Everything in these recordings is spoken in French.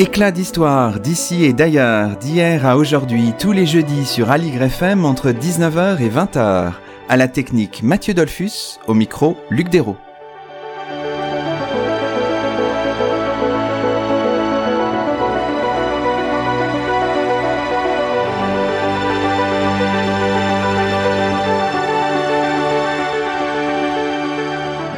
Éclat d'histoire d'ici et d'ailleurs, d'hier à aujourd'hui, tous les jeudis sur Aligre FM entre 19h et 20h. À la technique Mathieu Dolphus, au micro Luc Dérault.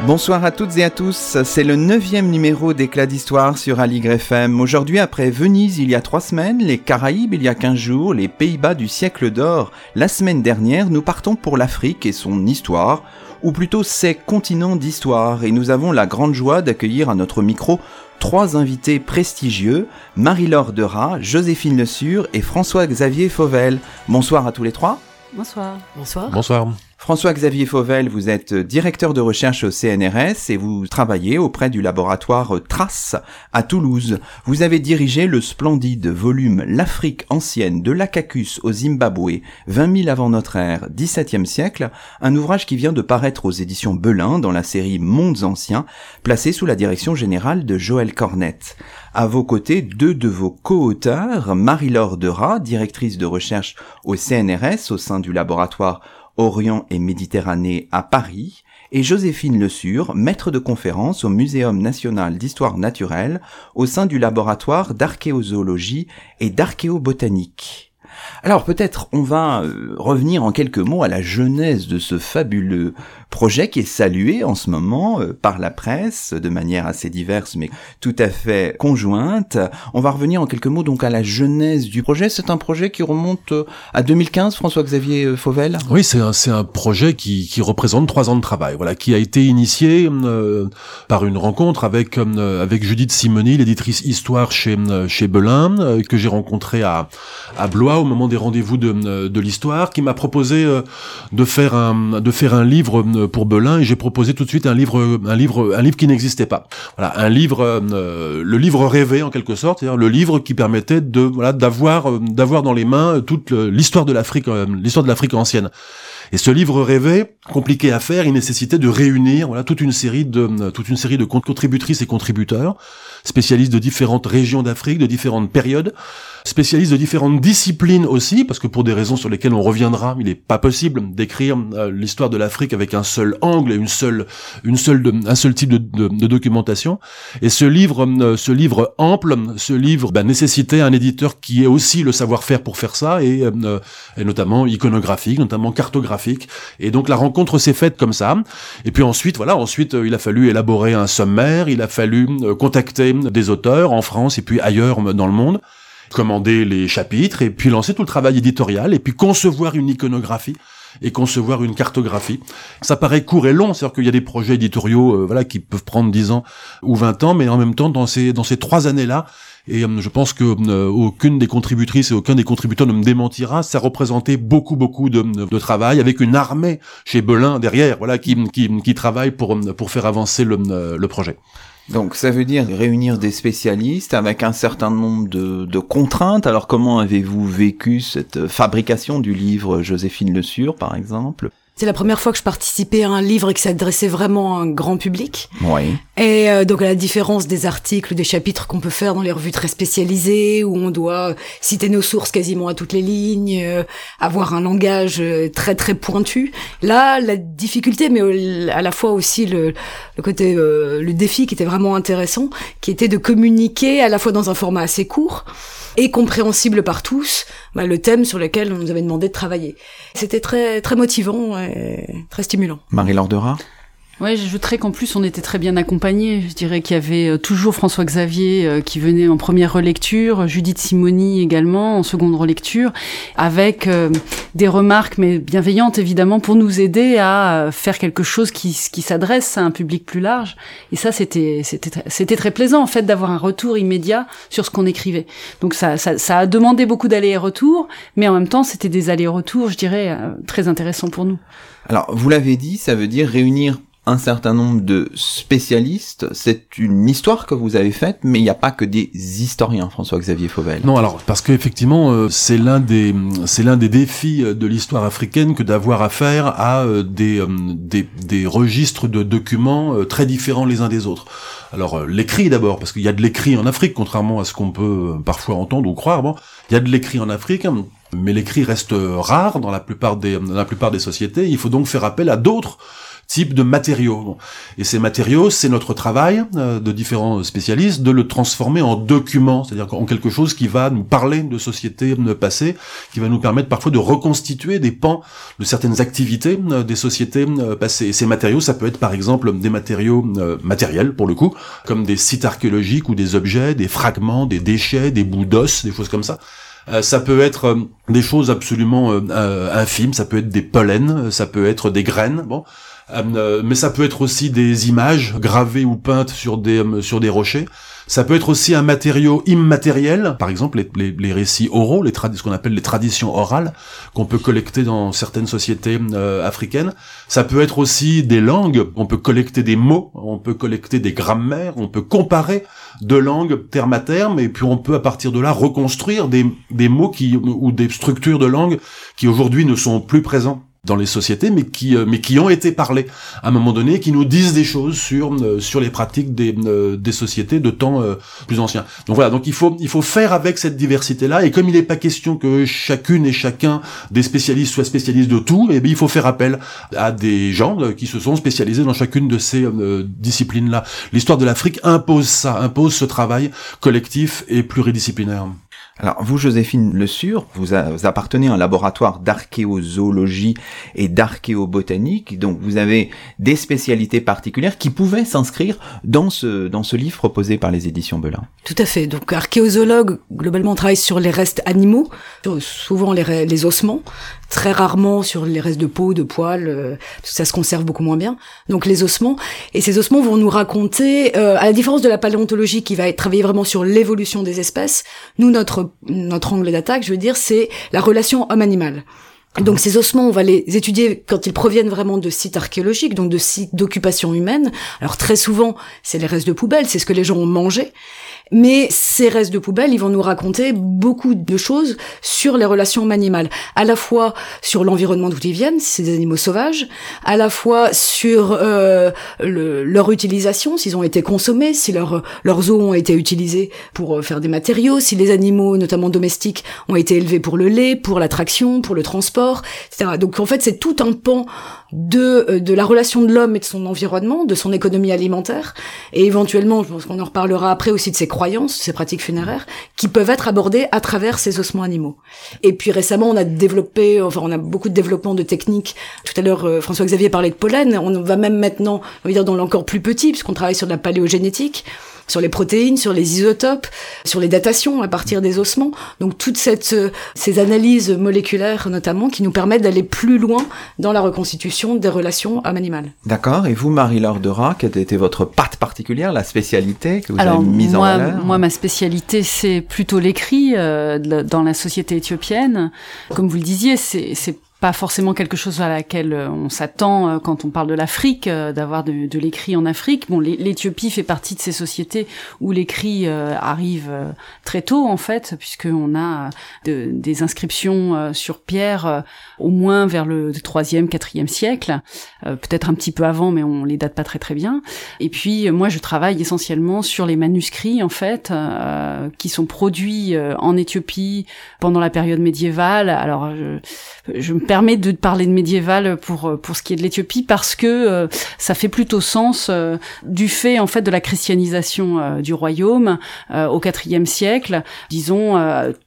Bonsoir à toutes et à tous, c'est le neuvième numéro d'Éclat d'Histoire sur Aligre FM. Aujourd'hui, après Venise il y a trois semaines, les Caraïbes il y a quinze jours, les Pays-Bas du siècle d'or la semaine dernière, nous partons pour l'Afrique et son histoire, ou plutôt ses continents d'histoire, et nous avons la grande joie d'accueillir à notre micro trois invités prestigieux, Marie-Laure Dera, Joséphine Le Sur et François-Xavier Fauvel. Bonsoir à tous les trois. Bonsoir. Bonsoir. Bonsoir. François-Xavier Fauvel, vous êtes directeur de recherche au CNRS et vous travaillez auprès du laboratoire Trace à Toulouse. Vous avez dirigé le splendide volume L'Afrique ancienne de l'Acacus au Zimbabwe, 20 000 avant notre ère, 17e siècle, un ouvrage qui vient de paraître aux éditions Belin dans la série Mondes anciens, placé sous la direction générale de Joël Cornette. À vos côtés, deux de vos co-auteurs, Marie-Laure Dera, directrice de recherche au CNRS au sein du laboratoire Orient et Méditerranée à Paris, et Joséphine Le Sur, maître de conférence au Muséum national d'histoire naturelle au sein du laboratoire d'archéozoologie et d'archéobotanique. Alors peut-être on va euh, revenir en quelques mots à la genèse de ce fabuleux projet qui est salué en ce moment euh, par la presse de manière assez diverse mais tout à fait conjointe. On va revenir en quelques mots donc à la genèse du projet. C'est un projet qui remonte euh, à 2015, François-Xavier Fauvel? Oui, c'est un, un projet qui, qui représente trois ans de travail, voilà, qui a été initié euh, par une rencontre avec, avec Judith Simoni, l'éditrice Histoire chez, chez Belin, que j'ai rencontré à, à Blois au moment des rendez-vous de, de l'histoire, qui m'a proposé de faire un, de faire un livre pour Belin et j'ai proposé tout de suite un livre, un livre, un livre qui n'existait pas. Voilà, un livre, euh, le livre rêvé en quelque sorte, c'est-à-dire le livre qui permettait de, voilà, d'avoir, euh, d'avoir dans les mains toute l'histoire de l'Afrique, euh, l'histoire de l'Afrique ancienne. Et ce livre rêvé, compliqué à faire, il nécessitait de réunir voilà toute une série de toute une série de contributrices et contributeurs, spécialistes de différentes régions d'Afrique, de différentes périodes, spécialiste de différentes disciplines aussi, parce que pour des raisons sur lesquelles on reviendra, il n'est pas possible d'écrire euh, l'histoire de l'Afrique avec un seul angle et une seule, une seule, un seul type de, de, documentation. Et ce livre, euh, ce livre ample, ce livre bah, nécessitait un éditeur qui ait aussi le savoir-faire pour faire ça, et, euh, et notamment iconographique, notamment cartographique. Et donc la rencontre s'est faite comme ça. Et puis ensuite, voilà, ensuite il a fallu élaborer un sommaire, il a fallu contacter des auteurs en France et puis ailleurs dans le monde commander les chapitres et puis lancer tout le travail éditorial et puis concevoir une iconographie et concevoir une cartographie. Ça paraît court et long, c'est-à-dire qu'il y a des projets éditoriaux euh, voilà qui peuvent prendre 10 ans ou 20 ans mais en même temps dans ces dans ces trois années-là et euh, je pense que euh, aucune des contributrices et aucun des contributeurs ne me démentira, ça représentait beaucoup beaucoup de, de travail avec une armée chez Belin derrière, voilà qui qui, qui travaille pour pour faire avancer le, le projet. Donc ça veut dire réunir des spécialistes avec un certain nombre de, contraintes. Alors comment avez-vous vécu cette fabrication du livre Joséphine Le Sur, par exemple? C'est la première fois que je participais à un livre qui s'adressait vraiment à un grand public. Oui. Et euh, donc à la différence des articles, des chapitres qu'on peut faire dans les revues très spécialisées, où on doit citer nos sources quasiment à toutes les lignes, euh, avoir un langage euh, très très pointu. Là, la difficulté, mais à la fois aussi le, le côté, le défi qui était vraiment intéressant, qui était de communiquer à la fois dans un format assez court et compréhensible par tous, bah, le thème sur lequel on nous avait demandé de travailler. C'était très très motivant et très stimulant. Marie-Laure Ouais, j'ajouterais qu'en plus on était très bien accompagnés. Je dirais qu'il y avait euh, toujours François Xavier euh, qui venait en première relecture, Judith Simoni également en seconde relecture, avec euh, des remarques mais bienveillantes évidemment pour nous aider à faire quelque chose qui, s'adresse à un public plus large. Et ça c'était c'était c'était très plaisant en fait d'avoir un retour immédiat sur ce qu'on écrivait. Donc ça, ça ça a demandé beaucoup d'allers-retours, mais en même temps c'était des allers-retours, je dirais, très intéressants pour nous. Alors vous l'avez dit, ça veut dire réunir un certain nombre de spécialistes. C'est une histoire que vous avez faite, mais il n'y a pas que des historiens, François-Xavier Fauvel. Non, alors parce qu'effectivement, euh, c'est l'un des c'est l'un des défis de l'histoire africaine que d'avoir affaire à euh, des, euh, des, des registres de documents très différents les uns des autres. Alors l'écrit d'abord, parce qu'il y a de l'écrit en Afrique, contrairement à ce qu'on peut parfois entendre ou croire. Bon, il y a de l'écrit en Afrique, mais l'écrit reste rare dans la plupart des dans la plupart des sociétés. Il faut donc faire appel à d'autres type de matériaux. Et ces matériaux, c'est notre travail euh, de différents spécialistes de le transformer en document, c'est-à-dire en quelque chose qui va nous parler de sociétés passées, qui va nous permettre parfois de reconstituer des pans de certaines activités euh, des sociétés euh, passées. Et ces matériaux, ça peut être par exemple des matériaux matériels pour le coup, comme des sites archéologiques ou des objets, des fragments, des déchets, des bouts d'os, des choses comme ça. ça peut être des choses absolument infimes, ça peut être des pollens, ça peut être des graines. Bon, euh, mais ça peut être aussi des images gravées ou peintes sur des euh, sur des rochers. Ça peut être aussi un matériau immatériel, par exemple les, les, les récits oraux, les ce qu'on appelle les traditions orales, qu'on peut collecter dans certaines sociétés euh, africaines. Ça peut être aussi des langues, on peut collecter des mots, on peut collecter des grammaires, on peut comparer deux langues terme à terme, et puis on peut à partir de là reconstruire des, des mots qui ou des structures de langue qui aujourd'hui ne sont plus présents dans les sociétés, mais qui, euh, mais qui ont été parlés à un moment donné, qui nous disent des choses sur euh, sur les pratiques des, euh, des sociétés de temps plus anciens. Donc voilà, donc il faut il faut faire avec cette diversité là, et comme il n'est pas question que chacune et chacun des spécialistes soient spécialistes de tout, et eh bien il faut faire appel à des gens qui se sont spécialisés dans chacune de ces disciplines là. L'histoire de l'Afrique impose ça, impose ce travail collectif et pluridisciplinaire. Alors vous, Joséphine Le Sur, vous, appartenez à un laboratoire d'archéozoologie et d'archéobotanique, donc vous avez des spécialités particulières qui pouvaient s'inscrire dans ce, dans ce livre proposé par les éditions Belin. Tout à fait. Donc archéozoologue, globalement, on travaille sur les restes animaux, souvent les, ossements, très rarement sur les restes de peau, de poils, euh, parce ça se conserve beaucoup moins bien. Donc les ossements. Et ces ossements vont nous raconter, euh, à la différence de la paléontologie qui va travailler vraiment sur l'évolution des espèces, nous, notre, notre angle d'attaque, je veux dire, c'est la relation homme-animal. Donc ces ossements, on va les étudier quand ils proviennent vraiment de sites archéologiques, donc de sites d'occupation humaine. Alors très souvent, c'est les restes de poubelles, c'est ce que les gens ont mangé. Mais ces restes de poubelle, ils vont nous raconter beaucoup de choses sur les relations animales, à la fois sur l'environnement d'où ils viennent, c'est des animaux sauvages, à la fois sur euh, le, leur utilisation, s'ils ont été consommés, si leur, leurs os ont été utilisés pour euh, faire des matériaux, si les animaux, notamment domestiques, ont été élevés pour le lait, pour l'attraction, pour le transport, etc. Donc en fait, c'est tout un pan de, euh, de la relation de l'homme et de son environnement, de son économie alimentaire, et éventuellement, je pense qu'on en reparlera après aussi de ses croyances, ses pratiques funéraires, qui peuvent être abordées à travers ces ossements animaux. Et puis récemment, on a développé, enfin on a beaucoup de développement de techniques. Tout à l'heure, euh, François-Xavier parlait de pollen, on va même maintenant, on va dire dans l'encore plus petit, puisqu'on travaille sur de la paléogénétique sur les protéines, sur les isotopes, sur les datations à partir des ossements. Donc toutes cette, euh, ces analyses moléculaires notamment qui nous permettent d'aller plus loin dans la reconstitution des relations homme-animal. D'accord. Et vous, Marie-Laure Dera, quelle était votre patte particulière, la spécialité que vous avez mise en valeur Moi, ma spécialité, c'est plutôt l'écrit euh, dans la société éthiopienne. Comme vous le disiez, c'est pas forcément quelque chose à laquelle euh, on s'attend euh, quand on parle de l'Afrique, euh, d'avoir de, l'écrit en Afrique. Bon, l'Éthiopie fait partie de ces sociétés où l'écrit arrive très tôt en fait, puisqu'on a de, des inscriptions sur pierre au moins vers le troisième, quatrième siècle, peut-être un petit peu avant, mais on les date pas très très bien. Et puis moi, je travaille essentiellement sur les manuscrits en fait, qui sont produits en Éthiopie pendant la période médiévale. Alors je me permet de parler de médiéval pour euh, pour ce qui est de l'Éthiopie parce que euh, ça fait plutôt sens euh, du fait en fait de la christianisation du royaume au IVe siècle, disons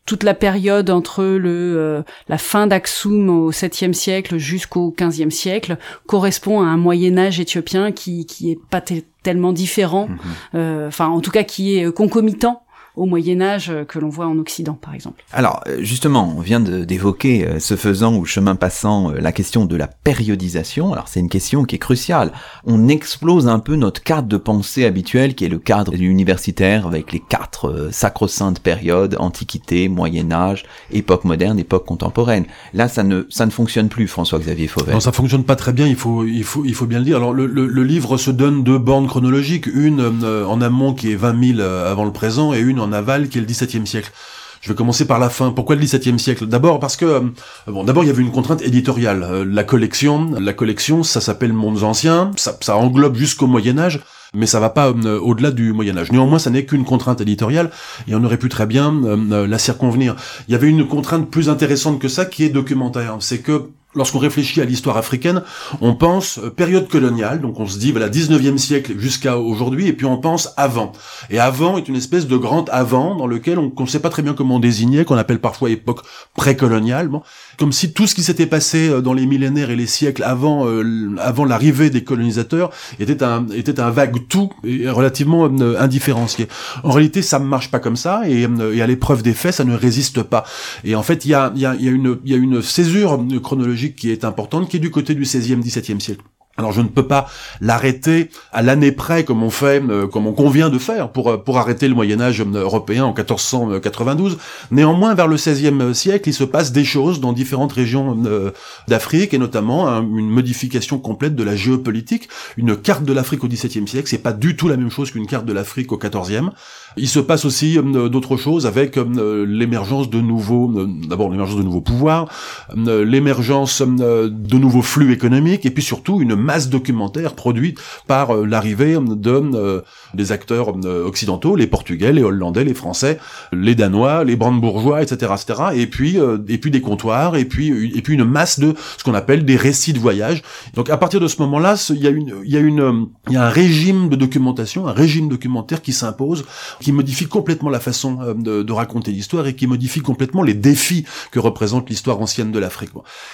toute la période entre le la fin d'Aksum au 7e siècle jusqu'au 15e siècle correspond à un Moyen Âge éthiopien qui qui est pas tellement différent, mhm. enfin en tout cas qui est concomitant au Moyen Âge que l'on voit en Occident, par exemple. Alors, justement, on vient d'évoquer, ce faisant ou chemin passant, la question de la périodisation. Alors, c'est une question qui est cruciale. On explose un peu notre cadre de pensée habituel, qui est le cadre universitaire, avec les quatre sacro-saintes périodes, Antiquité, Moyen Âge, époque moderne, époque contemporaine. Là, ça ne, ça ne fonctionne plus, François-Xavier Fauvel. Non, ça fonctionne pas très bien, il faut, il faut, il faut bien le dire. Alors, le, le, le livre se donne deux bornes chronologiques, une euh, en amont qui est 20 000 euh, avant le présent, et une aval qui est le XVIIe siècle. Je vais commencer par la fin. Pourquoi le XVIIe siècle? D'abord parce que euh, bon, d'abord il y avait une contrainte éditoriale. la collection, la collection, ça s'appelle Mondes anciens, ça, ça englobe jusqu'au Moyen Âge mais ça va pas euh, au-delà du Moyen Âge. Néanmoins, ça n'est qu'une contrainte éditoriale et on aurait pu très bien euh, euh, la circonvenir. Il y avait une contrainte plus intéressante que ça qui est documentaire, c'est que lorsqu'on réfléchit à l'histoire africaine, on pense période coloniale, donc on se dit voilà 19e siècle jusqu'à aujourd'hui, et puis on pense avant. Et avant est une espèce de grand avant dans lequel on ne sait pas très bien comment désigner, qu'on appelle parfois époque précoloniale. Comme si tout ce qui s'était passé euh, dans les millénaires et les siècles avant euh, avant l'arrivée des colonisateurs était un était un vague tout relativement euh, indifférencié. En réalité, ça ne marche pas comme ça et, et à l'épreuve des faits, ça ne résiste pas. Et en fait, il y a il y a, y a une il y a une césure chronologique qui est importante qui est du côté du 16e 17e siècle. Alors je ne peux pas l'arrêter à l'année près comme on fait, euh, comme on convient de faire pour euh, pour arrêter le Moyen Âge euh, européen en 1492. Néanmoins, vers le XVIe siècle, il se passe des choses dans différentes régions d'Afrique et notamment une modification complète de la géopolitique. Une carte de l'Afrique au XVIIe siècle, c'est pas du tout la même chose qu'une carte de l'Afrique au XIVe. Il se passe aussi d'autres choses avec l'émergence de nouveaux, d'abord l'émergence de nouveaux pouvoirs, l'émergence de nouveaux flux économiques et puis surtout une masse documentaire produite par euh, l'arrivée de euh, des acteurs euh, occidentaux, les Portugais, les Hollandais, les Français, les Danois, les brandebourgeois, etc., etc. Et puis et puis des comptoirs, et puis et puis une masse de ce qu'on appelle des récits de voyage. Donc à partir de ce moment-là, il y a une il y a une il y a un régime de documentation, un régime documentaire qui s'impose, qui modifie complètement la façon de, de raconter l'histoire et qui modifie complètement les défis que représente l'histoire ancienne de l'Afrique.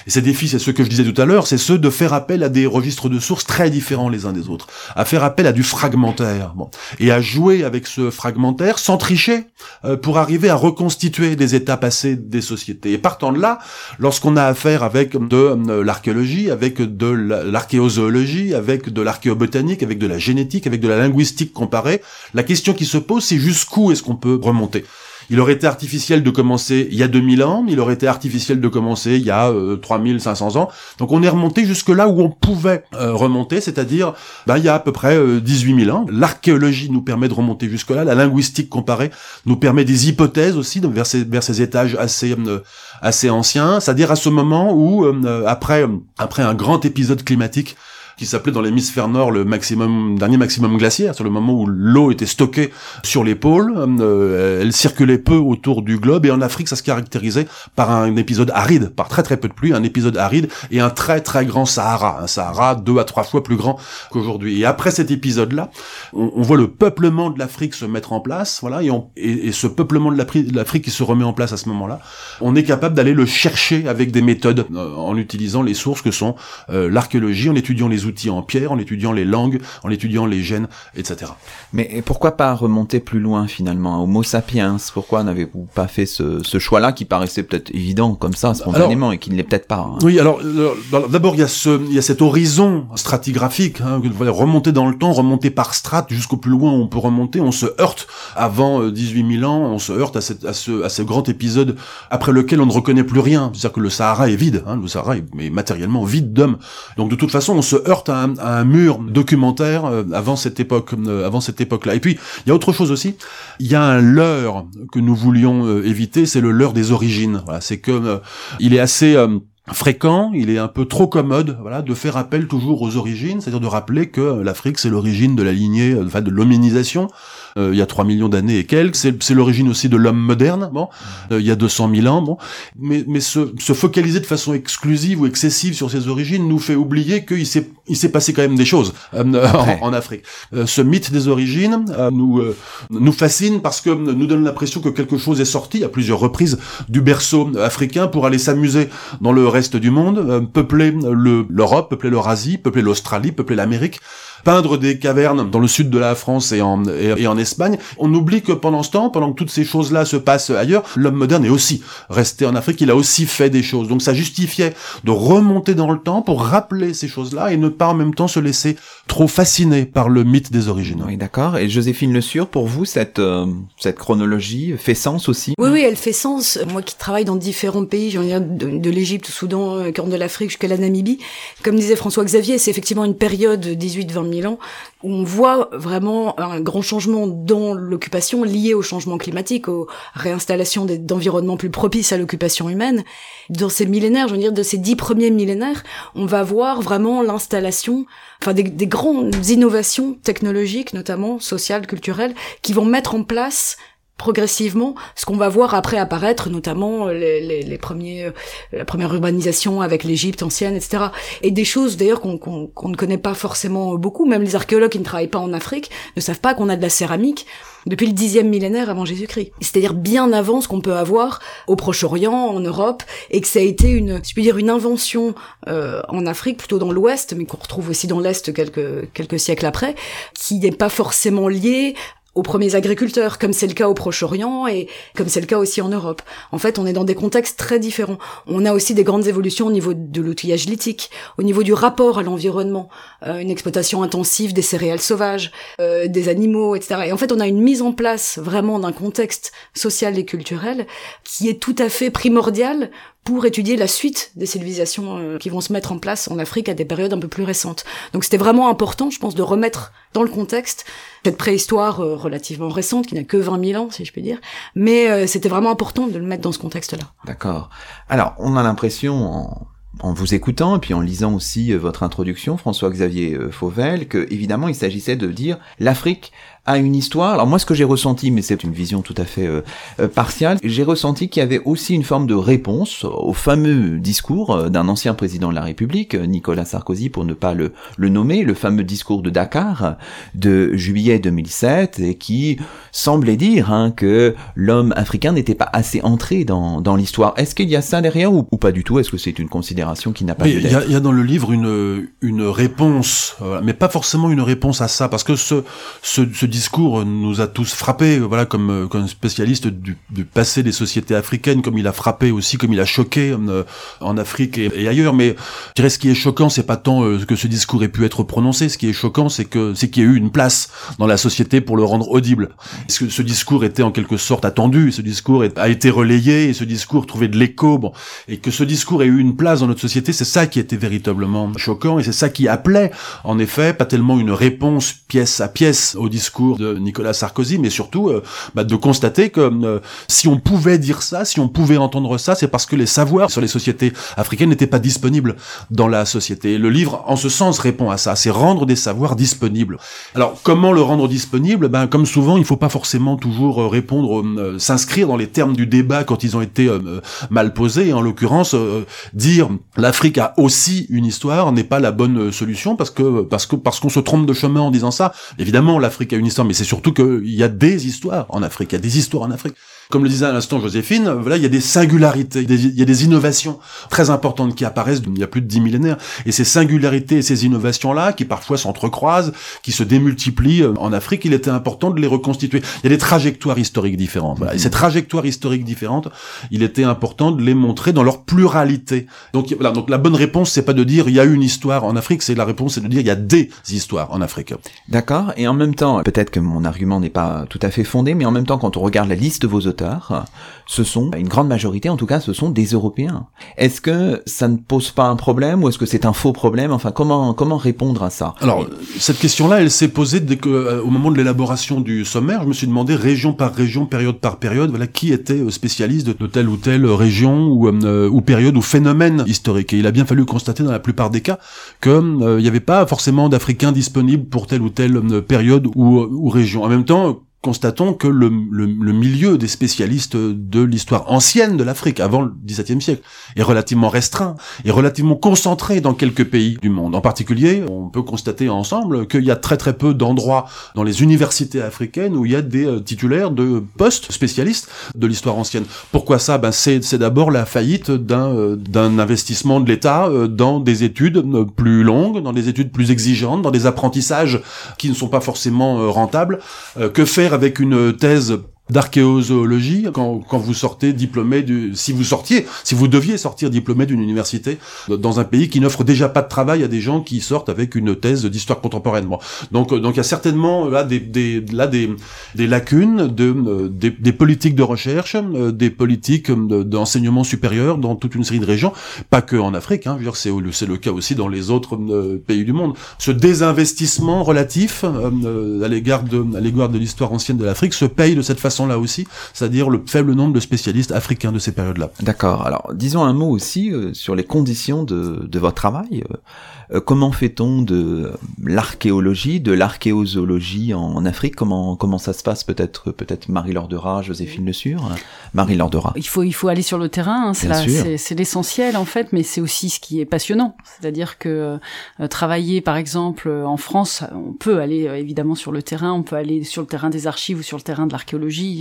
Et ces défis, c'est ceux que je disais tout à l'heure, c'est ceux de faire appel à des registres de sources très différents les uns des autres, à faire appel à du fragmentaire, bon, et à jouer avec ce fragmentaire sans tricher euh, pour arriver à reconstituer des états passés des sociétés. Et partant de là, lorsqu'on a affaire avec de euh, l'archéologie, avec de l'archéozoologie, avec de l'archéobotanique, avec de la génétique, avec de la linguistique comparée, la question qui se pose, c'est jusqu'où est-ce qu'on peut remonter il aurait été artificiel de commencer il y a 2000 ans, il aurait été artificiel de commencer il y a 3500 euh, ans. Donc on est remonté jusque là où on pouvait euh, remonter, c'est-à-dire ben, il y a à peu près 18 euh, 000 ans. L'archéologie nous permet de remonter jusque là, la linguistique comparée nous permet des hypothèses aussi vers ces, vers ces étages assez assez anciens, c'est-à-dire à ce moment où après après un grand épisode climatique qui s'appelait dans l'hémisphère nord le maximum dernier maximum glaciaire, sur le moment où l'eau était stockée sur les pôles, euh, elle circulait peu autour du globe et en Afrique ça se caractérisait par un épisode aride, par très très peu de pluie, un épisode aride et un très très grand Sahara, un Sahara deux à trois fois plus grand qu'aujourd'hui. Et après cet épisode-là, on, voit le peuplement de l'Afrique se mettre en place, voilà, et, ce peuplement de l'Afrique qui se remet en place à ce moment-là, on est capable d'aller le chercher avec des méthodes euh, en utilisant les sources que sont euh, l'archéologie, en étudiant les outils en pierre, en étudiant les langues, en étudiant les gènes, etc. Mais pourquoi pas remonter plus loin finalement, Homo sapiens? Pourquoi n'avez-vous pas fait ce, choix-là qui paraissait peut-être évident comme ça, spontanément, et qui ne l'est peut-être pas hein? Oui, alors d'abord il y a ce, il y a cet horizon stratigraphique, hein, remonter dans le temps, remonter par strate jusqu'au plus loin où on peut remonter, on se heurte avant 18 euh, 000 ans, on se heurte à, cette, à, ce, à ce grand épisode après lequel on ne reconnaît plus rien, c'est-à-dire que le Sahara est vide, hein, le Sahara est matériellement vide d'hommes. Donc de toute façon, on se heurte à un, mur documentaire euh, avant cette époque, euh, avant cette époque-là. Et puis il y a autre chose aussi. Il y a un leurre que nous voulions euh, éviter, c'est le leurre des origines. C'est que il est assez fréquent, il est un peu trop commode, voilà, de faire appel toujours aux origines, c'est-à-dire de rappeler que l'Afrique c'est l'origine de la lignée, enfin de l'hominisation, euh, il y a 3 millions d'années et quelques. C'est l'origine aussi de l'homme moderne, bon, euh, il y a 200 000 ans, bon. Mais, mais se, se, focaliser de façon exclusive ou excessive sur ses origines nous fait oublier qu'il s'est il s'est passé quand même des choses euh, en, Afrique. ce mythe des origines nous nous fascine parce que nous donne l'impression que quelque chose est sorti à plusieurs reprises du berceau africain pour aller s'amuser dans le reste du monde, peupler l'Europe, peupler l'Eurasie, peupler l'Australie, peupler l'Amérique peindre des cavernes dans le sud de la France et en, et, en Espagne. On oublie que pendant ce temps, pendant que toutes ces choses-là se passent ailleurs, l'homme moderne est aussi resté en Afrique, il a aussi fait des choses. Donc ça justifiait de remonter dans le temps pour rappeler ces choses-là et ne pas en même temps se laisser trop fasciner par le mythe des origines. Oui, d'accord. Et Joséphine Le Sur, pour vous, cette, euh, cette chronologie fait sens aussi? Oui, oui, elle fait sens. Moi qui travaille dans différents pays, j'en ai de, de l'Égypte au Soudan, euh, Corne de l'Afrique jusqu'à la Namibie, comme disait François Xavier, c'est effectivement une période 18-20 000 ans où on voit vraiment un grand changement dans l'occupation lié au changement climatique, aux réinstallations d'environnements plus propices à l'occupation humaine. Dans ces millénaires, je veux dire, de ces dix premiers millénaires, on va voir vraiment l'installation, enfin des grandes innovations technologiques, notamment sociales, culturelles, qui vont mettre en place progressivement ce qu'on va voir après apparaître, notamment euh, les, les, les premiers, euh, la première urbanisation avec l'Égypte ancienne, etc. Et des choses d'ailleurs qu'on ne connaît pas forcément beaucoup, même les archéologues qui ne travaillent pas en Afrique ne savent pas qu'on a de la céramique depuis le dixième millénaire avant Jésus-Christ. C'est-à-dire bien avant ce qu'on peut avoir au Proche-Orient, en Europe, et que ça a été une, je peux dire, une invention euh, en Afrique, plutôt dans l'Ouest, mais qu'on retrouve aussi dans l'Est quelques quelques siècles après, qui n'est pas forcément liée aux premiers agriculteurs, comme c'est le cas au Proche-Orient et comme c'est le cas aussi en Europe. En fait, on est dans des contextes très différents. On a aussi des grandes évolutions au niveau de l'outillage lithique, au niveau du rapport à l'environnement, euh, une exploitation intensive des céréales sauvages, euh, des animaux, etc. Et en fait, on a une mise en place vraiment d'un contexte social et culturel qui est tout à fait primordial pour étudier la suite des civilisations euh, qui vont se mettre en place en Afrique à des périodes un peu plus récentes. Donc c'était vraiment important, je pense, de remettre dans le contexte cette préhistoire euh, relativement récente, qui n'a que 20 000 ans, si je puis dire, mais euh, c'était vraiment important de le mettre dans ce contexte-là. D'accord. Alors, on a l'impression, en, en, vous écoutant, et puis en lisant aussi votre introduction, François-Xavier Fauvel, que évidemment il s'agissait de dire l'Afrique a une histoire. Alors moi, ce que j'ai ressenti, mais c'est une vision tout à fait euh, euh, partiale, j'ai ressenti qu'il y avait aussi une forme de réponse au fameux discours euh, d'un ancien président de la République, Nicolas Sarkozy, pour ne pas le, le nommer, le fameux discours de Dakar de juillet 2007, et qui semblait dire hein, que l'homme africain n'était pas assez entré dans, dans l'histoire. Est-ce qu'il y a ça derrière ou, pas du tout? Est-ce que c'est une considération qui n'a pas Il y, y, a dans le livre une, une réponse, mais pas forcément une réponse à ça, parce que ce, ce, ce discours nous a tous frappés, voilà, comme, comme spécialiste du, passé des sociétés africaines, comme il a frappé aussi, comme il a choqué euh, en Afrique et, ailleurs. Mais je dirais ce qui est choquant, c'est pas tant euh, que ce discours ait pu être prononcé. Ce qui est choquant, c'est que c'est qu'il y a eu une place dans la société pour le rendre audible. Ce discours était en quelque sorte attendu? Ce discours a été relayé et ce discours trouvait de l'écho? Et que ce discours ait eu une place dans notre société, c'est ça qui était véritablement choquant et c'est ça qui appelait, en effet, pas tellement une réponse pièce à pièce au discours de Nicolas Sarkozy, mais surtout euh, bah, de constater que euh, si on pouvait dire ça, si on pouvait entendre ça, c'est parce que les savoirs sur les sociétés africaines n'étaient pas disponibles dans la société. Le livre, en ce sens, répond à ça, c'est rendre des savoirs disponibles. Alors, comment le rendre disponible? Ben, comme souvent, il faut pas forcément toujours euh, répondre, s'inscrire dans les termes du débat quand ils ont été mal posés. en l'occurrence, dire l'Afrique a aussi une histoire n'est pas la bonne solution parce que parce que parce qu'on se trompe de chemin en disant ça. Évidemment, l'Afrique a une mais c'est surtout qu'il y a des histoires en Afrique, il y a des histoires en Afrique. Comme le disait à l'instant Joséphine, voilà, il y a des singularités, il y a des innovations très importantes qui apparaissent il y a plus de dix millénaires. Et ces singularités et ces innovations-là, qui parfois s'entrecroisent, qui se démultiplient euh, en Afrique, il était important de les reconstituer. Il y a des trajectoires historiques différentes. Voilà. Et ces trajectoires historiques différentes, il était important de les montrer dans leur pluralité. Donc voilà, donc la bonne réponse, c'est pas de dire il y a une histoire en Afrique, c'est la réponse, c'est de dire il y a des histoires en Afrique. D'accord. Et en même temps, peut-être que mon argument n'est pas tout à fait fondé, mais en même temps, quand on regarde la liste de vos auteurs, ce sont, une grande majorité en tout cas, ce sont des Européens. Est-ce que ça ne pose pas un problème ou est-ce que c'est un faux problème? Enfin, comment comment répondre à ça? Alors, cette question-là, elle s'est posée dès que, euh, au moment de l'élaboration du sommaire, je me suis demandé région par région, période par période, voilà, qui était euh, spécialiste de, telle ou telle région ou, euh, ou période ou phénomène historique. Et il a bien fallu constater dans la plupart des cas qu'il n'y avait pas forcément d'Africains disponibles pour telle ou telle période ou, ou région. En même temps, constatons que le, le, milieu des spécialistes de l'histoire ancienne de l'Afrique, avant le XVIIe siècle, est relativement restreint, est relativement concentré dans quelques pays du monde. En particulier, on peut constater ensemble qu'il y a très très peu d'endroits dans les universités africaines où il y a des euh, titulaires de postes spécialistes de l'histoire ancienne. Pourquoi ça? Ben c'est d'abord la faillite d'un euh, d'un investissement de l'État euh, dans des études plus longues, dans des études plus exigeantes, dans des apprentissages qui ne sont pas forcément rentables. que faire avec une thèse d'archéozoologie quand, quand vous sortez diplômé du si vous sortiez si vous deviez sortir diplômé d'une université dans un pays qui n'offre déjà pas de travail à des gens qui sortent avec une thèse d'histoire contemporaine. Donc donc il y a certainement là des, des là des, des lacunes de des, des, politiques de recherche des politiques d'enseignement supérieur dans toute une série de régions. Pas que en Afrique hein, c'est c'est le cas aussi dans les autres euh, pays du monde. Ce désinvestissement relatif euh, à l'égard de à l'égard de l'histoire ancienne de l'Afrique se paye de cette façon là aussi, c'est-à-dire le faible nombre de spécialistes africains de ces périodes-là. D'accord. Alors, disons un mot aussi euh, sur les conditions de, de votre travail. Euh, euh, comment fait-on de l'archéologie, de l'archéozoologie en, Afrique? Comment comment ça se passe? Peut-être peut-être Marie Lordera, Joséphine Le Sur, Marie Lordera. Il faut il faut aller sur le terrain. Hein, c'est l'essentiel en fait, mais c'est aussi ce qui est passionnant. C'est-à-dire que travailler par exemple en France, on peut aller évidemment sur le terrain, on peut aller sur le terrain des archives ou sur le terrain de l'archéologie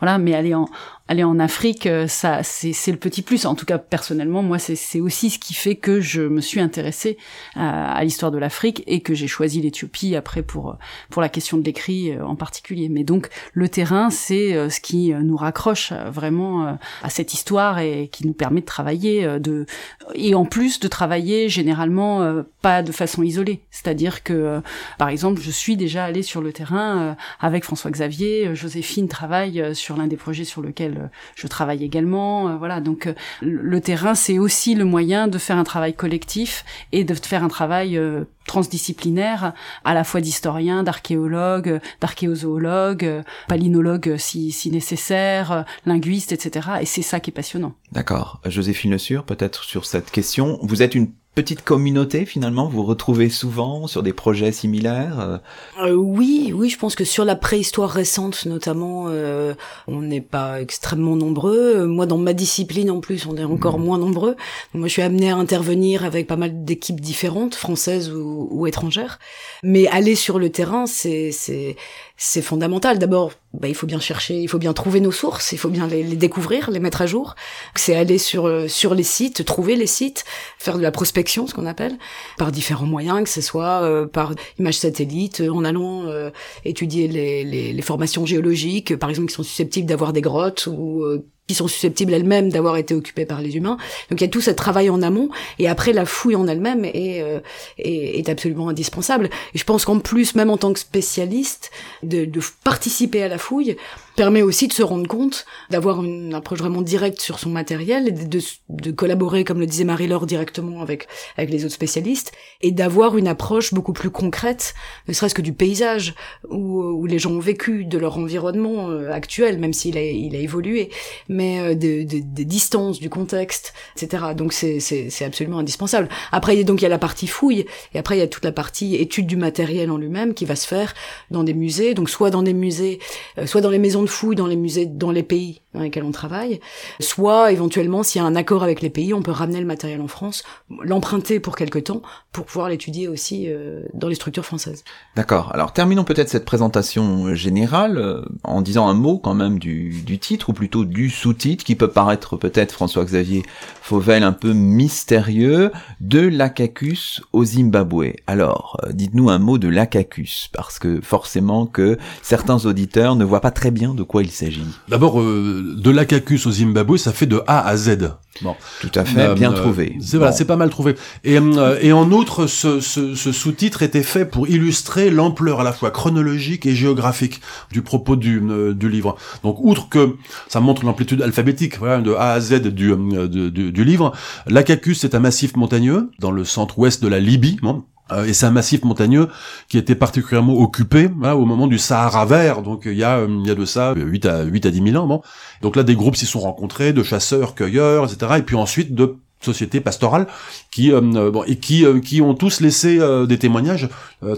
voilà, mais aller en aller en Afrique, euh, ça c'est le petit plus. En tout cas, personnellement, moi, c'est aussi ce qui fait que je me suis intéressée à, l'histoire de l'Afrique et que j'ai choisi l'Éthiopie après pour pour la question de l'écrit euh, en particulier. Mais donc, le terrain, c'est euh, ce qui nous raccroche vraiment à cette histoire et qui nous permet de travailler de et en plus de travailler généralement pas de façon isolée. C'est-à-dire que, par exemple, je suis déjà allée sur le terrain avec François Xavier, Joséphine travaille sur l'un des projets sur lequel euh, je travaille également. Euh, voilà, donc euh, le terrain, c'est aussi le moyen de faire un travail collectif et de faire un travail transdisciplinaire, à la fois d'historiens, d'archéologues, d'archéozoologues, palinologues si, nécessaire, linguistes, etc. Et c'est ça qui est passionnant. D'accord. Joséphine Le Sur, peut-être sur cette question. Vous êtes une petite communauté finalement Vous retrouvez souvent sur des projets similaires euh euh, Oui, oui, je pense que sur la préhistoire récente notamment, euh, on n'est pas extrêmement nombreux. Moi, dans ma discipline en plus, on est encore mmh. moins nombreux. Moi, je suis amenée à intervenir avec pas mal d'équipes différentes, françaises ou, ou étrangères. Mais aller sur le terrain, c'est c'est c'est fondamental. D'abord, bah, il faut bien chercher, il faut bien trouver nos sources, il faut bien les, découvrir, les mettre à jour. C'est aller sur euh, sur les sites, trouver les sites, faire de la prospection, ce qu'on appelle, par différents moyens, que ce soit euh, par images satellites, en allant euh, étudier les, les, les, formations géologiques, par exemple, qui sont susceptibles d'avoir des grottes ou qui sont susceptibles elles-mêmes d'avoir été occupées par les humains. Donc il y a tout ce travail en amont, et après la fouille en elle-même est, euh, est, absolument indispensable. Et je pense qu'en plus, même en tant que spécialiste, de, de participer à la fouille, permet aussi de se rendre compte, d'avoir une approche vraiment directe sur son matériel, et de, de, collaborer, comme le disait Marie-Laure, directement avec, avec les autres spécialistes, et d'avoir une approche beaucoup plus concrète, ne serait-ce que du paysage, où, où les gens ont vécu, de leur environnement euh, actuel, même s'il a, il a évolué, mais euh, des de, de distances, du contexte, etc. Donc c'est absolument indispensable. Après, donc il y a la partie fouille, et après il y a toute la partie étude du matériel en lui-même qui va se faire dans des musées, donc soit dans des musées, euh, soit dans les maisons fouille dans les musées, dans les pays dans lesquels on travaille, soit éventuellement, s'il y a un accord avec les pays, on peut ramener le matériel en France, l'emprunter pour quelque temps, pour pouvoir l'étudier aussi euh, dans les structures françaises. D'accord. Alors terminons peut-être cette présentation générale euh, en disant un mot quand même du, du titre, ou plutôt du sous-titre, qui peut paraître peut-être, François-Xavier Fauvel, un peu mystérieux, de l'Acacus au Zimbabwe. Alors, euh, dites-nous un mot de l'Acacus, parce que forcément que certains auditeurs ne voient pas très bien de quoi il s'agit. D'abord, euh, de l'Acacus au Zimbabwe, ça fait de A à Z. Bon. Tout à fait, bien euh, trouvé. C'est voilà, c'est pas mal trouvé. Et, euh, et en outre, ce, ce, ce sous-titre était fait pour illustrer l'ampleur à la fois chronologique et géographique du propos du, du livre. Donc, outre que ça montre l'amplitude alphabétique, voilà, de A à Z du, du, du livre, l'Acacus est un massif montagneux dans le centre-ouest de la Libye. Bon, euh, et c'est un massif montagneux qui était particulièrement occupé hein, au moment du Sahara vert, donc il y a, euh, il y a de ça 8 à, 8 à 10 000 ans. Bon. Donc là, des groupes s'y sont rencontrés, de chasseurs, cueilleurs, etc. Et puis ensuite de sociétés pastorales qui bon, et qui qui ont tous laissé des témoignages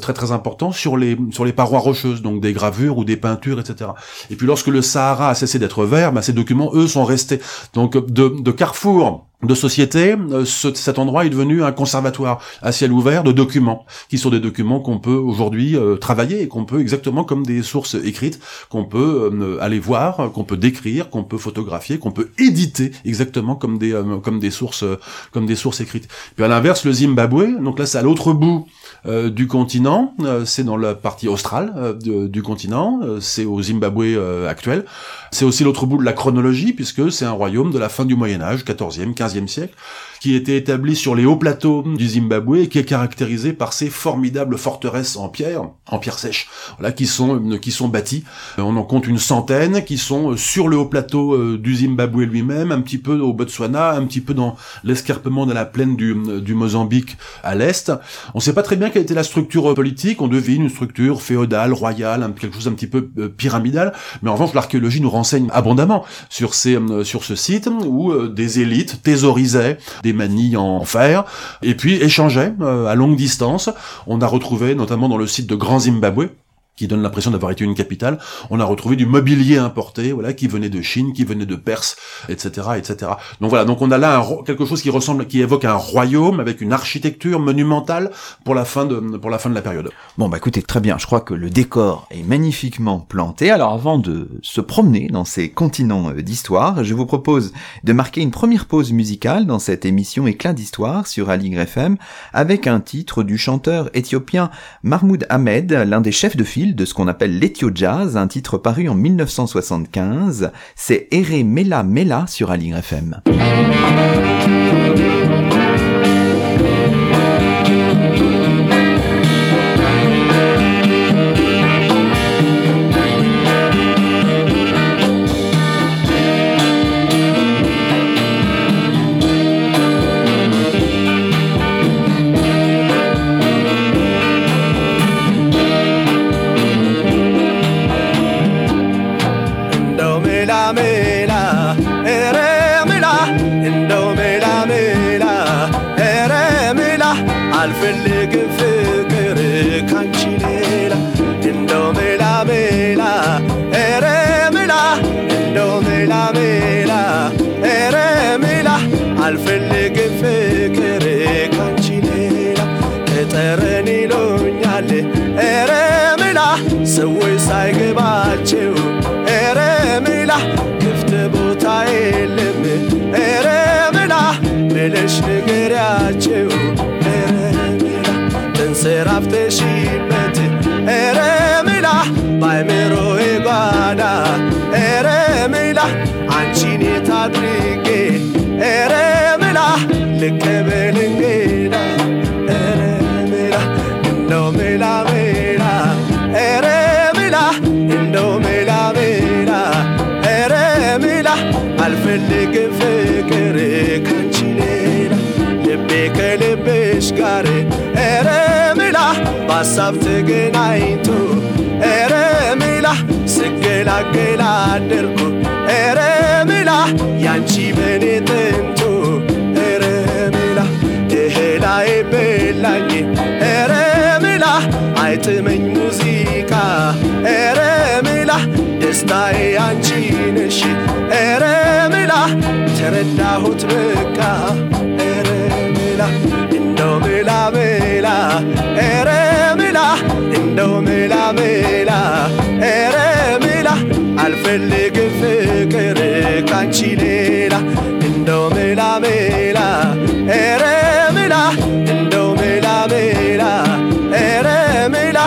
très très importants sur les sur les parois rocheuses donc des gravures ou des peintures etc et puis lorsque le Sahara a cessé d'être vert bah, ces documents eux sont restés donc de, de Carrefour de société, euh, cet endroit est devenu un conservatoire à ciel ouvert de documents, qui sont des documents qu'on peut aujourd'hui euh, travailler et qu'on peut exactement comme des sources écrites, qu'on peut euh, aller voir, qu'on peut décrire, qu'on peut photographier, qu'on peut éditer exactement comme des comme des sources comme des sources écrites. Puis à l'inverse, le Zimbabwe, donc là c'est à l'autre bout du continent, c'est dans la partie australe du continent, c'est au Zimbabwe actuel. C'est aussi l'autre bout de la chronologie puisque c'est un royaume de la fin du Moyen Âge, 14e, 15e siècle, qui était établi sur les hauts plateaux du Zimbabwe et qui est caractérisé par ces formidables forteresses en pierre, en pierre sèche, voilà, qui sont qui sont bâties. Euh, on en compte une centaine qui sont euh, sur le haut plateau euh, du Zimbabwe lui-même, un petit peu au Botswana, un petit peu dans l'escarpement de la plaine du, Mozambique à l'est. On ne sait pas très bien quelle était la structure politique. On devine une structure féodale, royale, quelque chose un petit peu pyramidal. Mais en revanche, l'archéologie nous renseigne abondamment sur ces sur ce site où des élites thésaurisaient manilles en fer, et puis échangeaient euh, à longue distance. On a retrouvé, notamment dans le site de Grand Zimbabwe, qui donne l'impression d'avoir été une capitale. On a retrouvé du mobilier importé, voilà, qui venait de Chine, qui venait de Perse, etc., etc. Donc voilà, donc on a là quelque chose qui ressemble, qui évoque un royaume avec une architecture monumentale pour la fin de, pour la fin de la période. Bon, bah écoutez, très bien. Je crois que le décor est magnifiquement planté. Alors avant de se promener dans ces continents euh, d'histoire, je vous propose de marquer une première pause musicale dans cette émission Éclat d'histoire sur Aligre FM avec un titre du chanteur éthiopien Mahmoud Ahmed, l'un des chefs de file de ce qu'on appelle l'Ethio Jazz, un titre paru en 1975. C'est Ere Mela Mela sur Aligre FM. በሀሳብ ተገናኝቶ ኤረ ምላ ስገላገላ አደርኩ ኤረ ምላ ያንቺ በኔ ጥንቱ ኤረ ምላ እህላዬ በላኝ ኤረ ምላ አይጥመኝ ሙዚቃ ኤረ ምላ ደስታዬ አንቺ ነሽ ኤረ ምላ ተረዳሁት በቃ ኤረ ምላ እንደው ምላ ምላ ኤረ እንደው ምላ ምላ ኤረ ምላ አልፈልግም ፍቅር ካንቺ ሌላ እንደው ምላ ምላ ኤረ ምላ እንደው ምላ ምላ ኤረ ምላ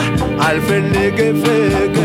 አልፈልግም ፍቅር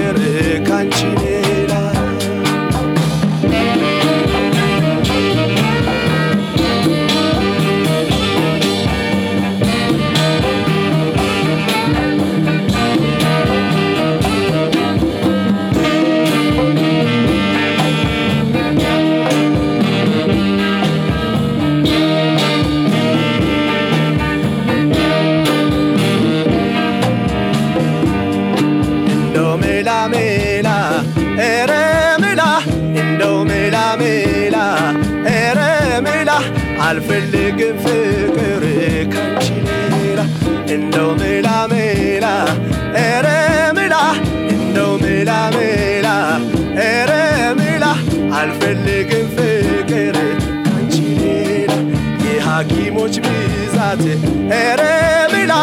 አልፈልግም ፍቅር ካንቺ ሌላ እንደው ሜላ ሜላ ኧረ ሜላ እንደው ሜላ ሜላ ኧረ ሜላ አልፈልግም ፍቅር ካንቺ ሌላ የሐኪሞች ብዛት ኧረ ሜላ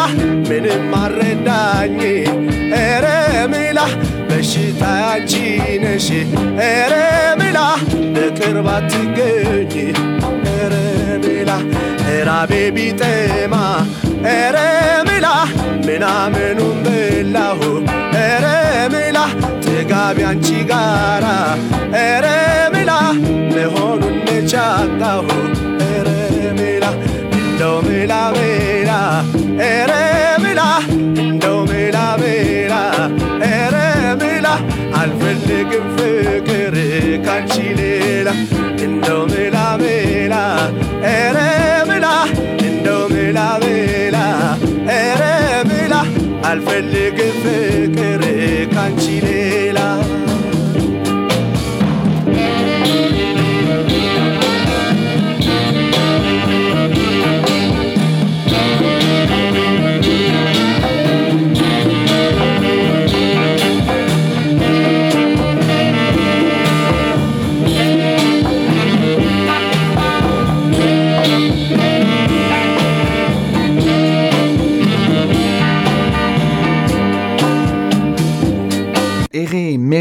ምንም አረዳኝ ኧረ ሜላ በሽታ አንቺ ነሽ ኧረ ሜላ በቅርብ አትገኝ ኧረ ሜላ ራቤ ቢጠማ ኧረ ሜላ ምናምኑን በላሁ ኧረ ሜላ ጥጋቢ አንቺ ጋራ ኧረ ሜላ መሆኑን ነቻጣሁ ኧረ ሜላ እንደው ሜላ ሜላ ኧረ ሜላ እንደው ሜላ ሜላ ኧረ ሜላ አልፈልግም ፍቅር ካንቺ ሌላ እንደው ሜላ ሜላ ኧረ ሜላ እንደው ሜላ ሜላ ኧረ ሜላ አልፈልግም ፍቅር ካንቺ ሌላ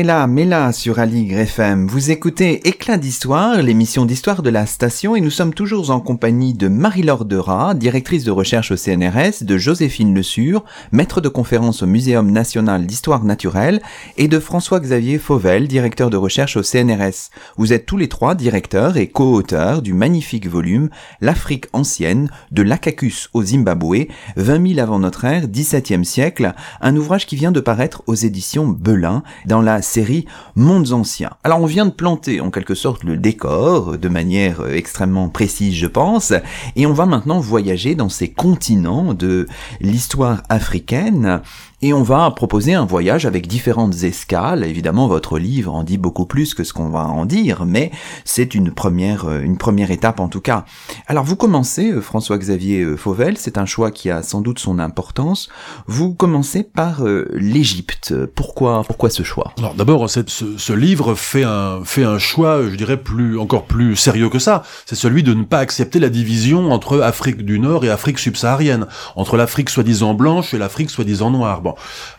Erré, Mela, sur Aligre FM. Vous écoutez Éclat d'Histoire, l'émission d'histoire de la station, et nous sommes toujours en compagnie de Marie-Laure Dera, directrice de recherche au CNRS, de Joséphine Le Sur, maître de conférence au Muséum national d'histoire naturelle, et de François-Xavier Fauvel, directeur de recherche au CNRS. Vous êtes tous les trois directeurs et co-auteurs du magnifique volume L'Afrique ancienne, de l'Akacus au Zimbabwe, 20 000 avant notre ère, 17e siècle, un ouvrage qui vient de paraître aux éditions Belin, dans la série Mondes anciens. Alors on vient de planter en quelque sorte le décor de manière euh, extrêmement précise je pense et on va maintenant voyager dans ces continents de l'histoire africaine et on va proposer un voyage avec différentes escales. Évidemment, votre livre en dit beaucoup plus que ce qu'on va en dire, mais c'est une première, euh, une première étape en tout cas. Alors vous commencez, euh, François-Xavier Fauvel, c'est un choix qui a sans doute son importance. Vous commencez par euh, l'Égypte. Pourquoi, pourquoi ce choix? Alors d'abord, ce, livre fait un, fait un choix, je dirais, plus, encore plus sérieux que ça. C'est celui de ne pas accepter la division entre Afrique du Nord et Afrique subsaharienne, entre l'Afrique soi-disant blanche et l'Afrique soi-disant noire.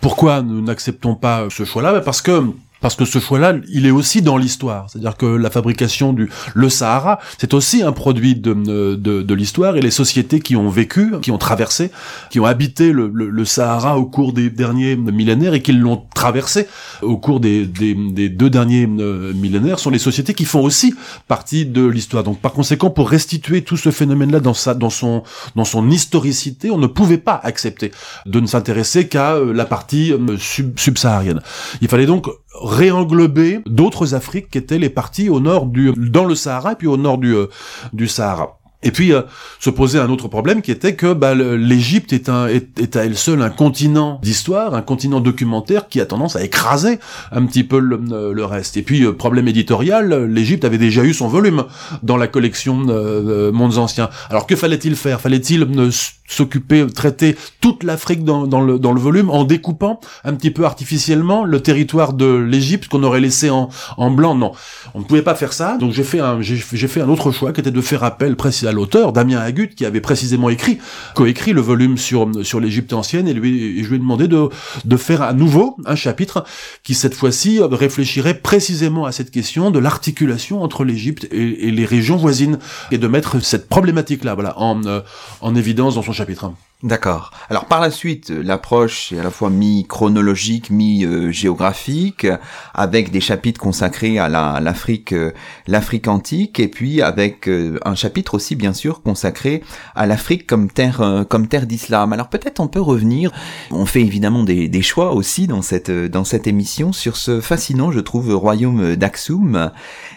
Pourquoi nous n'acceptons pas ce choix-là? Parce que parce que ce choix-là, il est aussi dans l'histoire. C'est-à-dire que la fabrication du le Sahara, c'est aussi un produit de, de, de l'histoire et les sociétés qui ont vécu, qui ont traversé, qui ont habité le, le, le Sahara au cours des derniers millénaires et qui l'ont traversé au cours des, des, des, deux derniers millénaires sont les sociétés qui font aussi partie de l'histoire. Donc par conséquent, pour restituer tout ce phénomène-là dans sa dans son dans son historicité, on ne pouvait pas accepter de ne s'intéresser qu'à la partie sub, subsaharienne. Il fallait donc réenglober d'autres Afriques qui étaient les parties au nord du dans le Sahara et puis au nord du du Sahara. Et puis euh, se posait un autre problème qui était que bah, l'Égypte est, est, est, à elle seule un continent d'histoire, un continent documentaire qui a tendance à écraser un petit peu le, le reste. Et puis euh, problème éditorial, l'Égypte avait déjà eu son volume dans la collection euh, Mondes Anciens. Alors que fallait-il faire? Fallait-il s'occuper, traiter toute l'Afrique dans, le, dans le volume en découpant un petit peu artificiellement le territoire de l'Égypte qu'on aurait laissé en, en blanc Non, on ne pouvait pas faire ça. Donc j'ai fait un j'ai fait un autre choix qui était de faire appel précisément l'auteur, Damien Agut, qui avait précisément écrit, coécrit le volume sur, sur l'Égypte ancienne, et, lui, je lui ai demandé de, de faire à nouveau un chapitre qui, cette fois-ci, réfléchirait précisément à cette question de l'articulation entre l'Égypte et, les régions voisines, et de mettre cette problématique-là, voilà, en, euh, en évidence dans son chapitre. D'accord. Alors par la suite, l'approche est à la fois mi-chronologique, mi-géographique, avec des chapitres consacrés à l'Afrique, l'Afrique antique, et puis avec un chapitre aussi bien sûr consacré à l'Afrique comme terre, comme terre d'islam. Alors peut-être on peut revenir. On fait évidemment des, des, choix aussi dans cette dans cette émission sur ce fascinant, je trouve, royaume d'Aksum,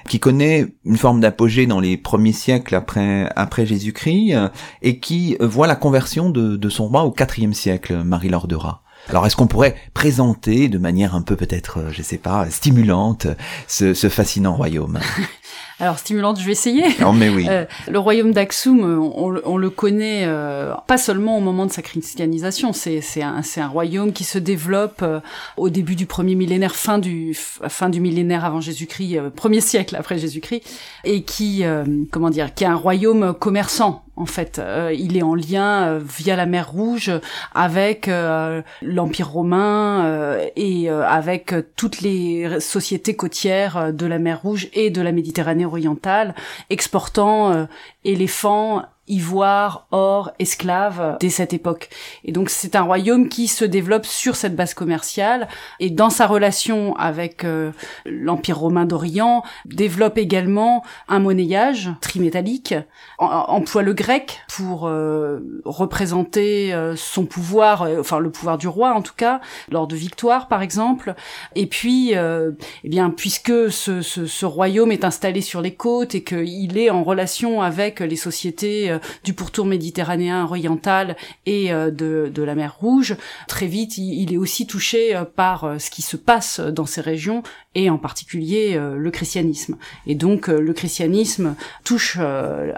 qui connaît une forme d'apogée dans les premiers siècles après après Jésus-Christ, et qui voit la conversion de de son roi au IVe siècle, Marie-Laure de Rat. Alors est-ce qu'on pourrait présenter de manière un peu peut-être, euh, je sais pas, stimulante ce, ce fascinant royaume? Alors stimulante, je vais essayer. Non mais oui. Euh, le royaume d'Aksum, on, on, le connaît euh, pas seulement au moment de sa christianisation, c'est c'est un c'est un royaume qui se développe euh, au début du premier millénaire, fin du fin du millénaire avant Jésus-Christ, euh, premier siècle après Jésus-Christ, et qui comment dire, qui est un royaume commerçant en fait. Euh, il est en lien euh, via la mer Rouge avec euh, l'Empire romain et avec toutes les sociétés côtières de la mer Rouge et de la Méditerranée orientale, exportant éléphants ivoire, or, esclaves dès cette époque. Et donc c'est un royaume qui se développe sur cette base commerciale et dans sa relation avec euh, l'Empire romain d'Orient développe également un monnayage trimétallique, emploie le grec pour euh, représenter euh, son pouvoir, enfin le pouvoir du roi en tout cas, lors de victoires par exemple. Et puis, eh bien puisque ce, ce, ce royaume est installé sur les côtes et qu'il est en relation avec les sociétés du pourtour méditerranéen oriental et euh, de, de la mer Rouge, très vite, il, est aussi touché euh, par ce qui se passe dans ces régions et en particulier le christianisme. Et donc le christianisme touche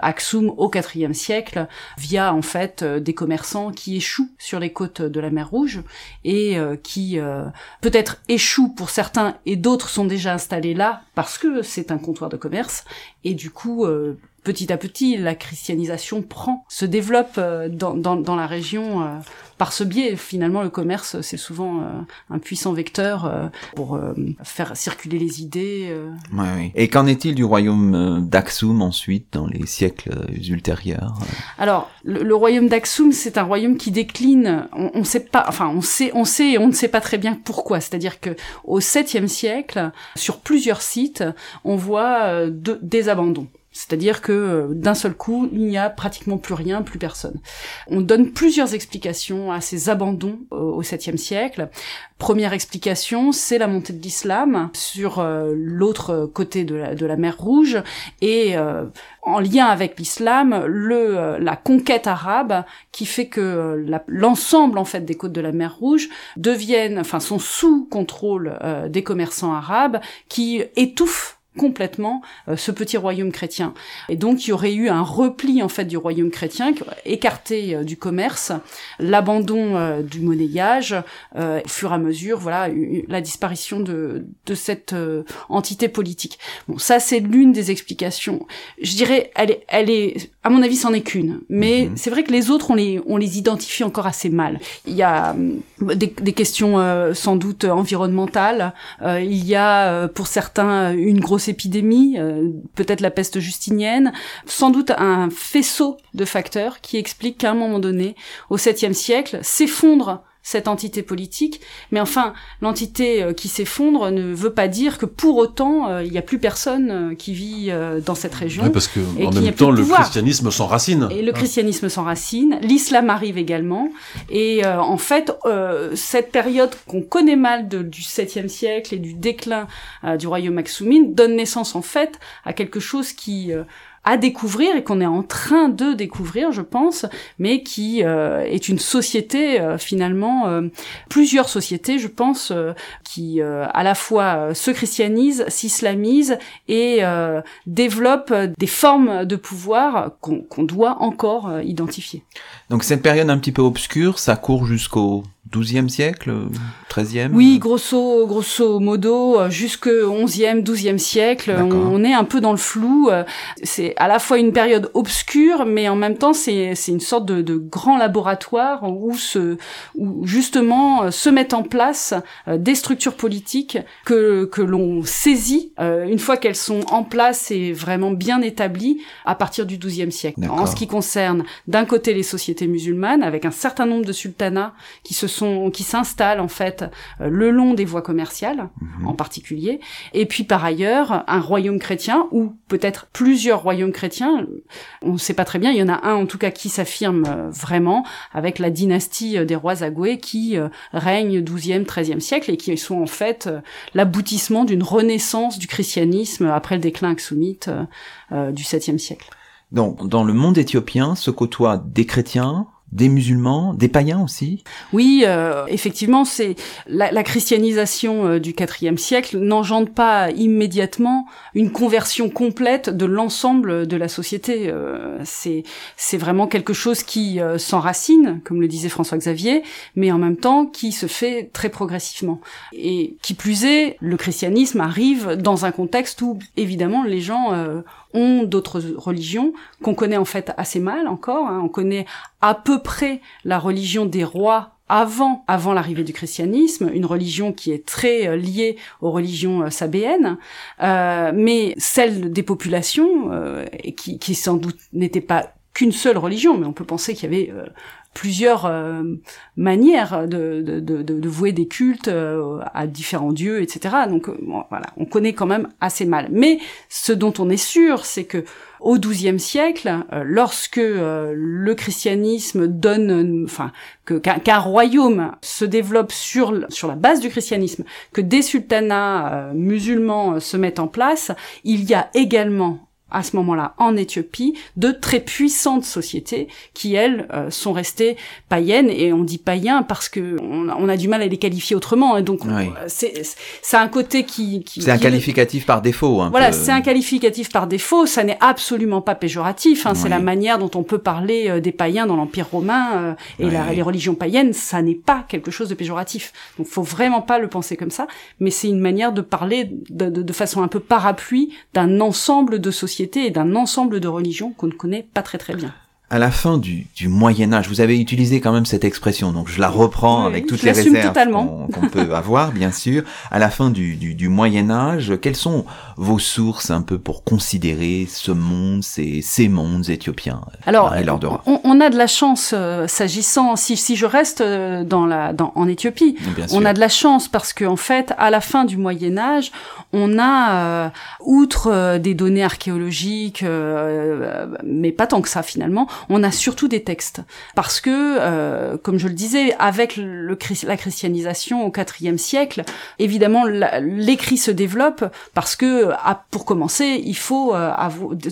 Aksum au IVe siècle via en fait des commerçants qui échouent sur les côtes de la mer Rouge et qui peut-être échouent pour certains et d'autres sont déjà installés là parce que c'est un comptoir de commerce et du coup petit à petit, la christianisation prend, se développe euh, dans, dans, dans la région euh, par ce biais. Finalement, le commerce, c'est souvent euh, un puissant vecteur pour faire circuler les idées. Ouais, oui. Et qu'en est-il du royaume d'Aksum ensuite, dans les siècles ultérieurs Alors, le, royaume d'Aksum, c'est un royaume qui décline. On, on sait pas, enfin, on sait, on sait, et on ne sait pas très bien pourquoi. C'est-à-dire que au 7e siècle, sur plusieurs sites, on voit de, des abandons. C'est-à-dire que euh, d'un seul coup, il n'y a pratiquement plus rien, plus personne. On donne plusieurs explications à ces abandons au 7e siècle. Première explication, c'est la montée de l'islam sur euh, l'autre côté de la, de la mer Rouge et euh, en lien avec l'islam, le la conquête arabe qui fait que l'ensemble en fait des côtes de la mer Rouge deviennent, enfin, sont sous contrôle des commerçants arabes qui étouffent complètement euh, ce petit royaume chrétien. Et donc il y aurait eu un repli en fait du royaume chrétien, écarté euh, du commerce, l'abandon euh, du monnayage, au fur et à mesure, voilà, la disparition de, de cette entité politique. Bon, ça c'est l'une des explications. Je dirais, elle est, elle est, à mon avis, c'en est qu'une. Mais mhm. c'est vrai que les autres, on les, on les identifie encore assez mal. Il y a des, des questions sans doute environnementales. il y a pour certains une grosse épidémie, euh, peut-être la peste justinienne, sans doute un faisceau de facteurs qui expliquent qu'à un moment donné, au 7e siècle, s'effondre cette entité politique, mais enfin, l'entité euh, qui s'effondre ne veut pas dire que pour autant, euh, il n'y a plus personne qui vit dans cette région. Oui, parce que en même temps, le christianisme s'enracine. Et le christianisme s'enracine, l'islam arrive également, et en fait, cette période qu'on connaît mal de, du 7e siècle et du déclin du royaume Aksumine donne naissance en fait à quelque chose qui à découvrir et qu'on est en train de découvrir, je pense, mais qui euh, est une société euh, finalement, euh, plusieurs sociétés, je pense, qui à la fois se christianisent, s'islamisent et développent des formes de pouvoir qu'on doit encore identifier. Donc cette période un petit peu obscure, ça court jusqu'au 12e siècle, 13e Oui, grosso, grosso modo, jusque 11e, 12e siècle, on, est un peu dans le flou. C'est à la fois une période obscure, mais en même temps, c'est une sorte de, de, grand laboratoire où, se, où justement euh, se mettent en place euh, des structures politiques que, que l'on saisit euh, une fois qu'elles sont en place et vraiment bien établies à partir du 12e siècle. En ce qui concerne d'un côté les sociétés musulmanes, avec un certain nombre de sultanats qui se sont, qui s'installent en fait euh, le long des voies commerciales, mhm. en particulier. Et puis par ailleurs, un royaume chrétien ou peut-être plusieurs royaumes chrétiens. On ne sait pas très bien. Il y en a un en tout cas qui s'affirme euh, vraiment avec la dynastie euh, des rois Agoué qui règne 12e, 13e siècle et qui sont en fait l'aboutissement d'une renaissance du christianisme après le déclin aksumite du 7e siècle. Donc, dans le monde éthiopien se côtoient des chrétiens, des musulmans, des païens aussi? Oui, euh, effectivement, c'est la, la, christianisation euh, du IVe siècle n'engendre pas immédiatement une conversion complète de l'ensemble de la société. Euh, c'est c'est vraiment quelque chose qui s'enracine, comme le disait François Xavier, mais en même temps qui se fait très progressivement. Et qui plus est, le christianisme arrive dans un contexte où évidemment les gens ont d'autres religions qu'on connaît en fait assez mal encore. Hein. On connaît à peu près la religion des rois avant, avant l'arrivée du christianisme, une religion qui est très euh, liée aux religions euh, sabéennes, euh, mais celle des populations, qui, qui sans doute n'était pas qu'une seule religion, mais on peut penser qu'il y avait plusieurs euh, manières de, vouer des cultes euh, à différents dieux, etc. Donc euh, voilà, on connaît quand même assez mal. Mais ce dont on est sûr, c'est que au XIIe siècle, lorsque le christianisme donne, enfin, qu'un royaume se développe sur sur la base du christianisme, que des sultanats musulmans se mettent en place, il y a également à ce moment-là en Éthiopie de très puissantes sociétés qui elles euh, sont restées païennes. Et on dit païens parce que on, a du mal à les qualifier autrement et donc euh, c'est un côté qui, qui c'est un qualificatif par défaut un voilà c'est un qualificatif par défaut. Ça n'est absolument pas péjoratif hein, c'est la manière dont on peut parler euh, des païens dans l'empire romain et la, les religions païennes. Ça n'est pas quelque chose de péjoratif. Donc faut vraiment pas le penser comme ça. Mais c'est une manière de parler de, de, de façon un peu parapluie d'un ensemble de sociétés et d'un ensemble de religions qu'on ne connaît pas très très bien à la fin du, du, Moyen Âge, vous avez utilisé quand même cette expression, donc je la reprends avec toutes les réserves qu'on peut avoir, bien sûr. À la fin du, du, du, Moyen Âge, quelles sont vos sources un peu pour considérer ce monde, ces, ces mondes éthiopiens Alors, on, on, a de la chance, euh, s'agissant, si, si je reste euh, dans la, dans, en Éthiopie, on a de la chance parce qu'en en fait, à la fin du Moyen Âge, on a, euh, outre des données archéologiques, mais pas tant que ça finalement, on a surtout des textes. Parce que, euh, comme je le disais, avec le, la christianisation au IVe siècle, évidemment, l'écrit se développe parce que, pour commencer, il faut euh,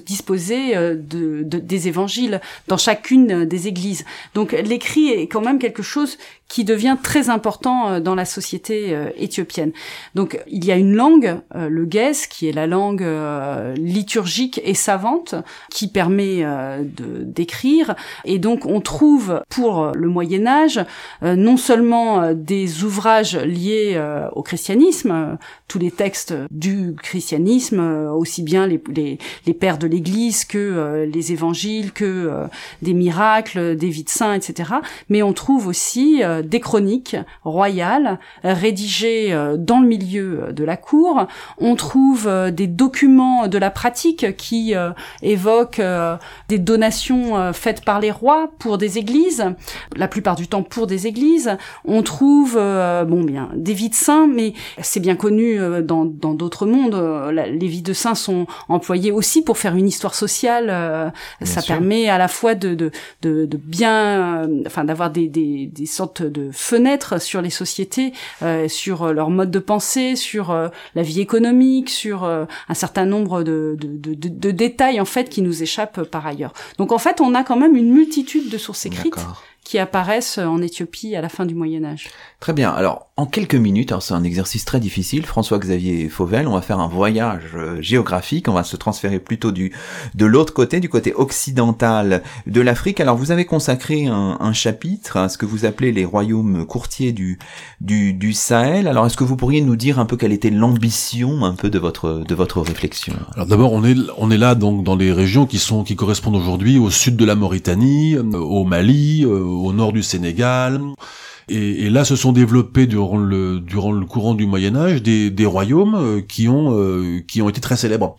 disposer euh, de, des évangiles dans chacune des églises. Donc l'écrit est quand même quelque chose qui devient très important euh, dans la société euh, éthiopienne. Donc il y a une langue, le guès, qui est la langue liturgique et savante, qui permet de Et donc on trouve pour le Moyen Âge non seulement des ouvrages liés au christianisme, tous les textes du christianisme, aussi bien les, les, les pères de l'Église que les évangiles, que des miracles, des vies de saints, etc. Mais on trouve aussi des chroniques royales rédigées euh, dans le milieu de la cour. On trouve euh, des documents de la pratique qui euh, évoquent des donations faites par les rois pour des églises, la plupart du temps pour des églises. On trouve bon bien des vies de saints, mais c'est bien connu dans dans d'autres mondes. les vies de saints sont employées aussi pour faire une histoire sociale. ça permet à la fois de de de, de bien, enfin d'avoir des, des des sortes de fenêtres sur les sociétés, euh, sur euh, leur mode de pensée, sur euh, la vie économique, sur un certain nombre de, de, de, de, détails en fait qui nous échappent par ailleurs. Donc en fait, on a quand même une multitude de sources écrites qui apparaissent en Éthiopie à la fin du Moyen Âge. Très bien. Alors, en quelques minutes, c'est un exercice très difficile. François-Xavier Fauvel, on va faire un voyage euh, géographique. On va se transférer plutôt du de l'autre côté, du côté occidental de l'Afrique. Alors, vous avez consacré un, chapitre à ce que vous appelez les royaumes courtiers du du, du Sahel. Alors, est-ce que vous pourriez nous dire un peu quelle était l'ambition un peu de votre de votre réflexion? Alors, d'abord, on est on est là donc dans les régions qui sont qui correspondent aujourd'hui au sud de la Mauritanie, euh, au Mali, euh, au nord du Sénégal. Et, et, là, se sont développés durant le durant le courant du Moyen Âge des, des royaumes euh, qui ont euh, qui ont été très célèbres.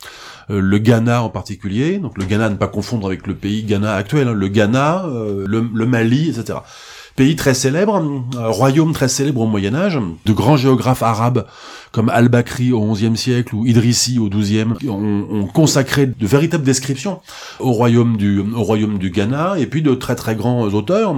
Euh, le Ghana en particulier, donc le Ghana ne pas confondre avec le pays Ghana actuel, hein, le Ghana, le, le, Mali, etc. pays très célèbre, un royaume très célèbre au Moyen Âge, de grands géographes arabes comme Al-Bakri au XIe siècle ou Idrissi au XIIe, ont, ont consacré de véritables descriptions au royaume du au royaume du Ghana, et puis de très très grands auteurs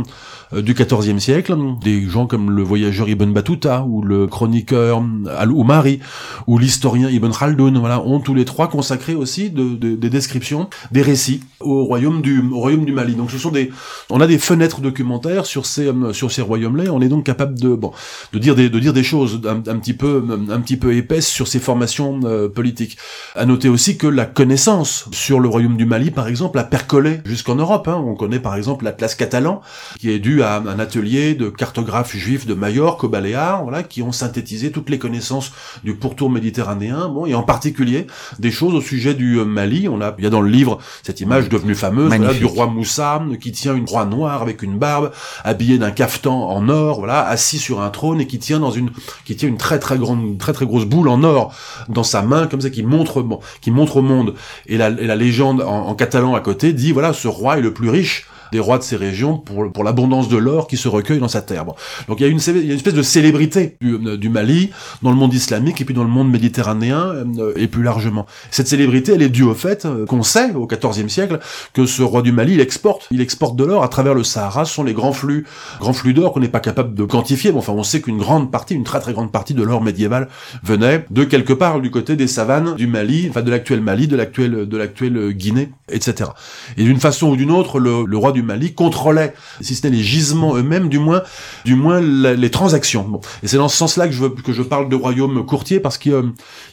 euh, du XIVe siècle, des gens comme le voyageur Ibn Battuta ou le chroniqueur Al-Umari ou l'historien Ibn Khaldun, voilà, ont tous les trois consacré aussi de, de, des descriptions, des récits au royaume du au royaume du Mali. Donc ce sont des, on a des fenêtres documentaires sur ces sur ces royaumes-là. On est donc capable de bon de dire des de dire des choses un, petit peu petit peu épaisses sur ces formations euh, politiques. À noter aussi que la connaissance sur le royaume du Mali, par exemple, a percolé jusqu'en Europe. Hein. On connaît par exemple l'Atlas catalan, qui est dû à un atelier de cartographes juifs de Majorque au Baléares, voilà, qui ont synthétisé toutes les connaissances du pourtour méditerranéen, bon, et en particulier des choses au sujet du euh, Mali. On a, il y a dans le livre cette image devenue fameuse du roi Moussa qui tient une croix noire avec une barbe, habillé d'un cafetan en or, voilà, assis sur un trône et qui tient dans une, qui tient une très très grande, très très grosse boule en or dans sa main, comme ça, qui montre, qui montre au monde. Et la, légende en, en catalan à côté dit, voilà, ce roi est le plus riche des rois de ces régions pour, pour l'abondance de l'or qui se recueille dans sa terre. Donc il y, a une, il y a une espèce de célébrité du, euh, Mali dans le monde islamique et puis dans le monde méditerranéen euh, et plus largement. Cette célébrité, elle est due au fait euh, qu'on sait au XIVe siècle que ce roi du Mali, il exporte, il exporte de l'or à travers le Sahara. Ce sont les grands flux, grands flux d'or qu'on n'est pas capable de quantifier. Bon, enfin, on sait qu'une grande partie, une très très grande partie de l'or médiéval venait de quelque part du côté des savanes du Mali, enfin de l'actuel Mali, de l'actuel de l'actuelle Guinée, etc. Et d'une façon ou d'une autre, le, le roi du Mali contrôlait, si ce n'est les gisements eux-mêmes, du moins, du moins les transactions. Bon. Et c'est dans ce sens-là que je veux, que je parle de royaume courtier parce qu'il euh,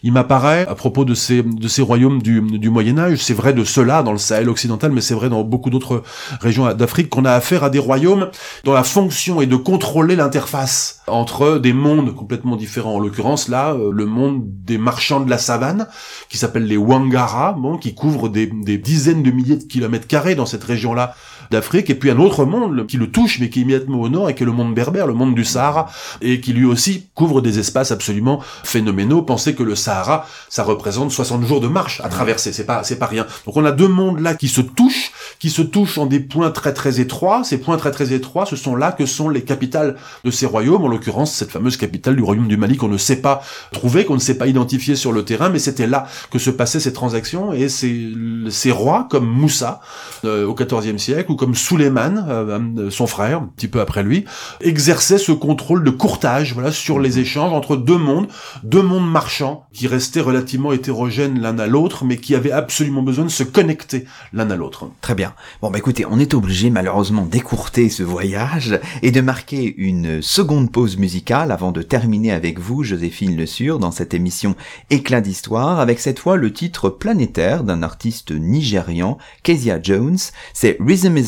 m'apparaît à propos de ces de ces royaumes du, du Moyen Âge, c'est vrai de cela dans le Sahel occidental, mais c'est vrai dans beaucoup d'autres régions d'Afrique qu'on a affaire à des royaumes dont la fonction est de contrôler l'interface entre des mondes complètement différents. En l'occurrence là, euh, le monde des marchands de la savane, qui s'appelle les Wangara, bon, qui couvrent des, des dizaines de milliers de kilomètres carrés dans cette région-là d'Afrique, et puis un autre monde qui le touche, mais qui est immédiatement au nord, et qui est le monde berbère, le monde du Sahara, et qui lui aussi couvre des espaces absolument phénoménaux. Pensez que le Sahara, ça représente 60 jours de marche à traverser, c'est pas, c'est pas rien. Donc on a deux mondes là qui se touchent, qui se touchent en des points très très étroits. Ces points très très étroits, ce sont là que sont les capitales de ces royaumes, en l'occurrence cette fameuse capitale du royaume du Mali qu'on ne sait pas trouver, qu'on ne sait pas identifier sur le terrain, mais c'était là que se passaient ces transactions, et ces, ces rois comme Moussa euh, au XIVe siècle, comme Suleiman, euh, euh, son frère, un petit peu après lui, exerçait ce contrôle de courtage, voilà, sur les échanges entre deux mondes, deux mondes marchands qui restaient relativement hétérogènes l'un à l'autre, mais qui avaient absolument besoin de se connecter l'un à l'autre. Très bien. Bon, bah écoutez, on est obligé malheureusement d'écourter ce voyage et de marquer une seconde pause musicale avant de terminer avec vous, Joséphine Le Sur, dans cette émission Éclat d'histoire, avec cette fois le titre planétaire d'un artiste nigérian, Kezia Jones. C'est Rhythm is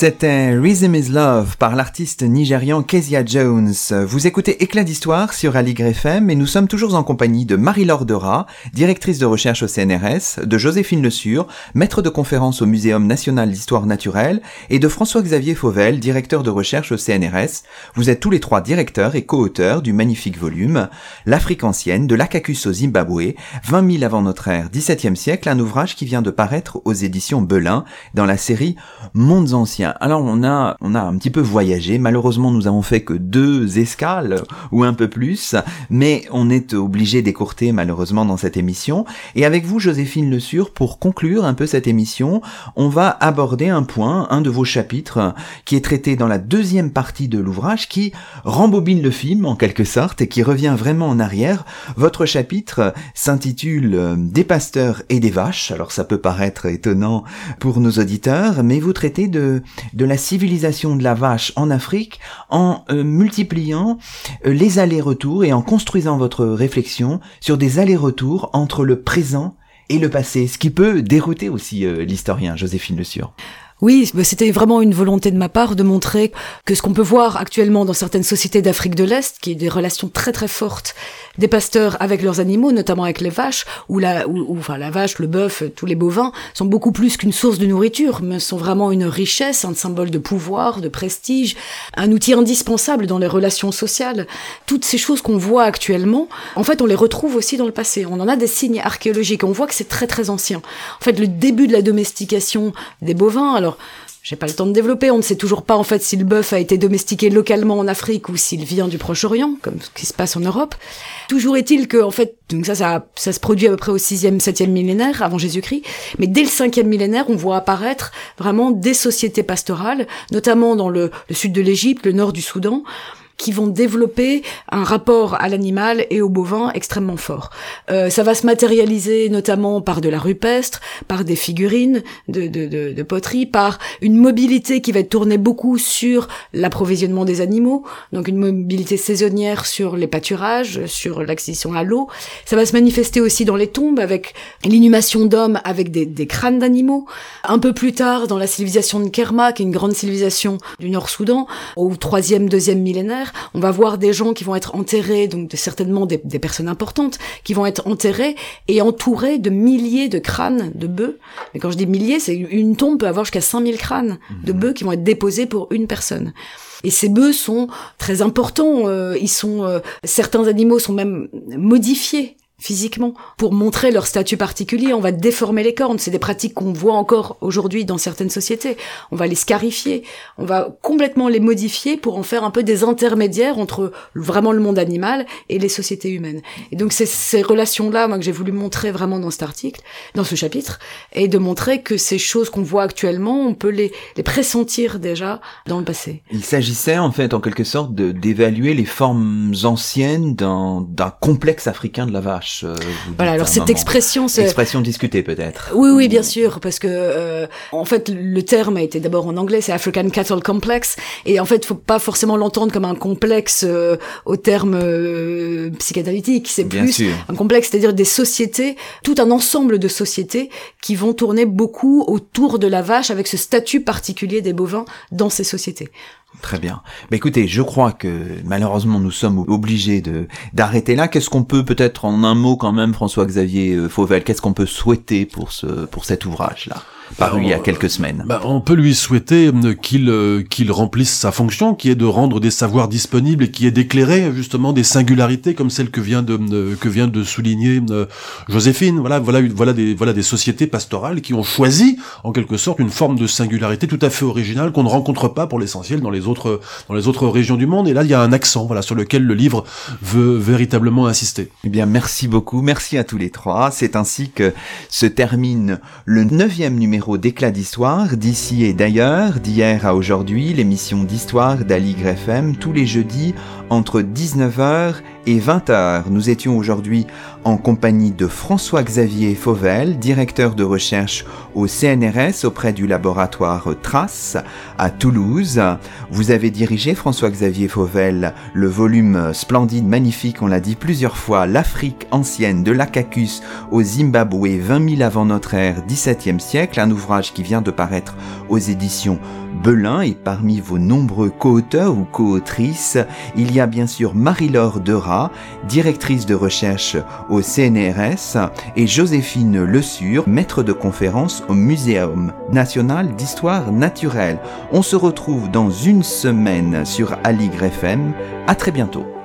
C'était Rhythm is Love par l'artiste nigérian Kezia Jones. Vous écoutez Éclat d'Histoire sur Aligre FM et nous sommes toujours en compagnie de Marie-Laure Dora, directrice de recherche au CNRS, de Joséphine Le Sur, maître de conférence au Muséum national d'histoire naturelle et de François-Xavier Fauvel, directeur de recherche au CNRS. Vous êtes tous les trois directeurs et co-auteurs du magnifique volume L'Afrique ancienne de l'Akakus au Zimbabwe, 20 000 avant notre ère, 17e siècle, un ouvrage qui vient de paraître aux éditions Belin dans la série Mondes anciens. Alors on a on a un petit peu voyagé. Malheureusement, nous avons fait que deux escales ou un peu plus, mais on est obligé d'écourter malheureusement dans cette émission. Et avec vous, Joséphine Le Sur, pour conclure un peu cette émission, on va aborder un point, un de vos chapitres, qui est traité dans la deuxième partie de l'ouvrage, qui rembobine le film en quelque sorte et qui revient vraiment en arrière. Votre chapitre s'intitule euh, Des pasteurs et des vaches. Alors ça peut paraître étonnant pour nos auditeurs, mais vous traitez de de la civilisation de la vache en Afrique en euh, multipliant euh, les allers-retours et en construisant votre réflexion sur des allers-retours entre le présent et le passé, ce qui peut dérouter aussi euh, l'historien Joséphine Le Sur. Oui, bah, c'était vraiment une volonté de ma part de montrer que ce qu'on peut voir actuellement dans certaines sociétés d'Afrique de l'Est, qui est des relations très très fortes des pasteurs avec leurs animaux, notamment avec les vaches, où la, enfin la vache, le bœuf, tous les bovins sont beaucoup plus qu'une source de nourriture, mais sont vraiment une richesse, un symbole de pouvoir, de prestige, un outil indispensable dans les relations sociales. Toutes ces choses qu'on voit actuellement, en fait, on les retrouve aussi dans le passé. On en a des signes archéologiques. On voit que c'est très très ancien. En fait, le début de la domestication des bovins, j'ai pas le temps de développer. On ne sait toujours pas en fait si le bœuf a été domestiqué localement en Afrique ou s'il vient du Proche-Orient, comme ce qui se passe en Europe. Toujours est-il que en fait, donc ça, ça, ça se produit à peu près au 6e, 7e millénaire avant Jésus-Christ. Mais dès le 5e millénaire, on voit apparaître vraiment des sociétés pastorales, notamment dans le sud de l'Égypte, le nord du Soudan qui vont développer un rapport à l'animal et au bovin extrêmement fort. Euh, ça va se matérialiser notamment par de la rupestre, par des figurines de, de, de, de poterie, par une mobilité qui va être tournée beaucoup sur l'approvisionnement des animaux, donc une mobilité saisonnière sur les pâturages, sur l'acquisition à l'eau. Ça va se manifester aussi dans les tombes avec l'inhumation d'hommes avec des, des crânes d'animaux. Un peu plus tard, dans la civilisation de Kerma, qui est une grande civilisation du Nord-Soudan, au troisième, deuxième millénaire, on va voir des gens qui vont être enterrés, donc certainement des, des, personnes importantes, qui vont être enterrés et entourés de milliers de crânes de bœufs. Mais quand je dis milliers, c'est une tombe peut avoir jusqu'à 5000 crânes de bœufs qui vont être déposés pour une personne. Et ces bœufs sont très importants. Euh, ils sont euh, certains animaux sont même modifiés physiquement pour montrer leur statut particulier. On va déformer les cornes. C'est des pratiques qu'on voit encore aujourd'hui dans certaines sociétés. On va les scarifier. On va complètement les modifier pour en faire un peu des intermédiaires entre vraiment le monde animal et les sociétés humaines. Et donc c'est ces relations-là, moi, que j'ai voulu montrer vraiment dans cet article, dans ce chapitre, et de montrer que ces choses qu'on voit actuellement, on peut les, les pressentir déjà dans le passé. Il s'agissait en fait, en quelque sorte, d'évaluer les formes anciennes d'un complexe africain de la vache. Euh, vous Voilà, alors cette moment. expression, c'est... Expression discutée peut-être. Oui, oui, bien sûr, parce que euh, en fait, le terme a été d'abord en anglais, c'est African Cattle Complex, et en fait, faut pas forcément l'entendre comme un complexe euh, au terme euh, psychanalytique, c'est Bien plus sûr. un complexe, c'est-à-dire des sociétés, tout un ensemble de sociétés qui vont tourner beaucoup autour de la vache avec ce statut particulier des bovins dans ces sociétés. Très bien. Mais écoutez, je crois que malheureusement nous sommes obligés de d'arrêter là. Qu'est-ce qu'on peut peut-être en un mot quand même, François-Xavier euh, Fauvel, qu'est-ce qu'on peut souhaiter pour ce pour cet ouvrage-là, paru il y a quelques semaines Bah, on peut lui souhaiter euh, qu'il euh, qu'il remplisse sa fonction, qui est de rendre des savoirs disponibles et qui est d'éclairer justement des singularités comme celle que vient de euh, que vient de souligner euh, Joséphine. Voilà, voilà, voilà des voilà des sociétés pastorales qui ont choisi en quelque sorte une forme de singularité tout à fait originale qu'on ne rencontre pas pour l'essentiel dans les autres dans les autres régions du monde. Et là, il y a un accent voilà sur lequel le livre veut véritablement insister. Eh bien, merci beaucoup. Merci à tous les trois. C'est ainsi que se termine le neuvième numéro d'Éclat d'Histoire, d'ici et d'ailleurs, d'hier à aujourd'hui, l'émission d'histoire d'Aligre FM, tous les jeudis entre 19h et 20h. Nous étions aujourd'hui en compagnie de François-Xavier Fauvel, directeur de recherche au CNRS auprès du laboratoire Trace à Toulouse. Vous avez dirigé, François-Xavier Fauvel, le volume splendide, magnifique, on l'a dit plusieurs fois, L'Afrique ancienne de l'Acacus au Zimbabwe 20 000 avant notre ère, 17e siècle, un ouvrage qui vient de paraître aux éditions Belin et parmi vos nombreux co-auteurs ou co-autrices, il y a bien sûr Marie-Laure Dera, directrice de recherche au CNRS, et Joséphine Le Sur, maître de conférence au Muséum national d'histoire naturelle. On se retrouve dans une semaine sur Aligre FM. À très bientôt.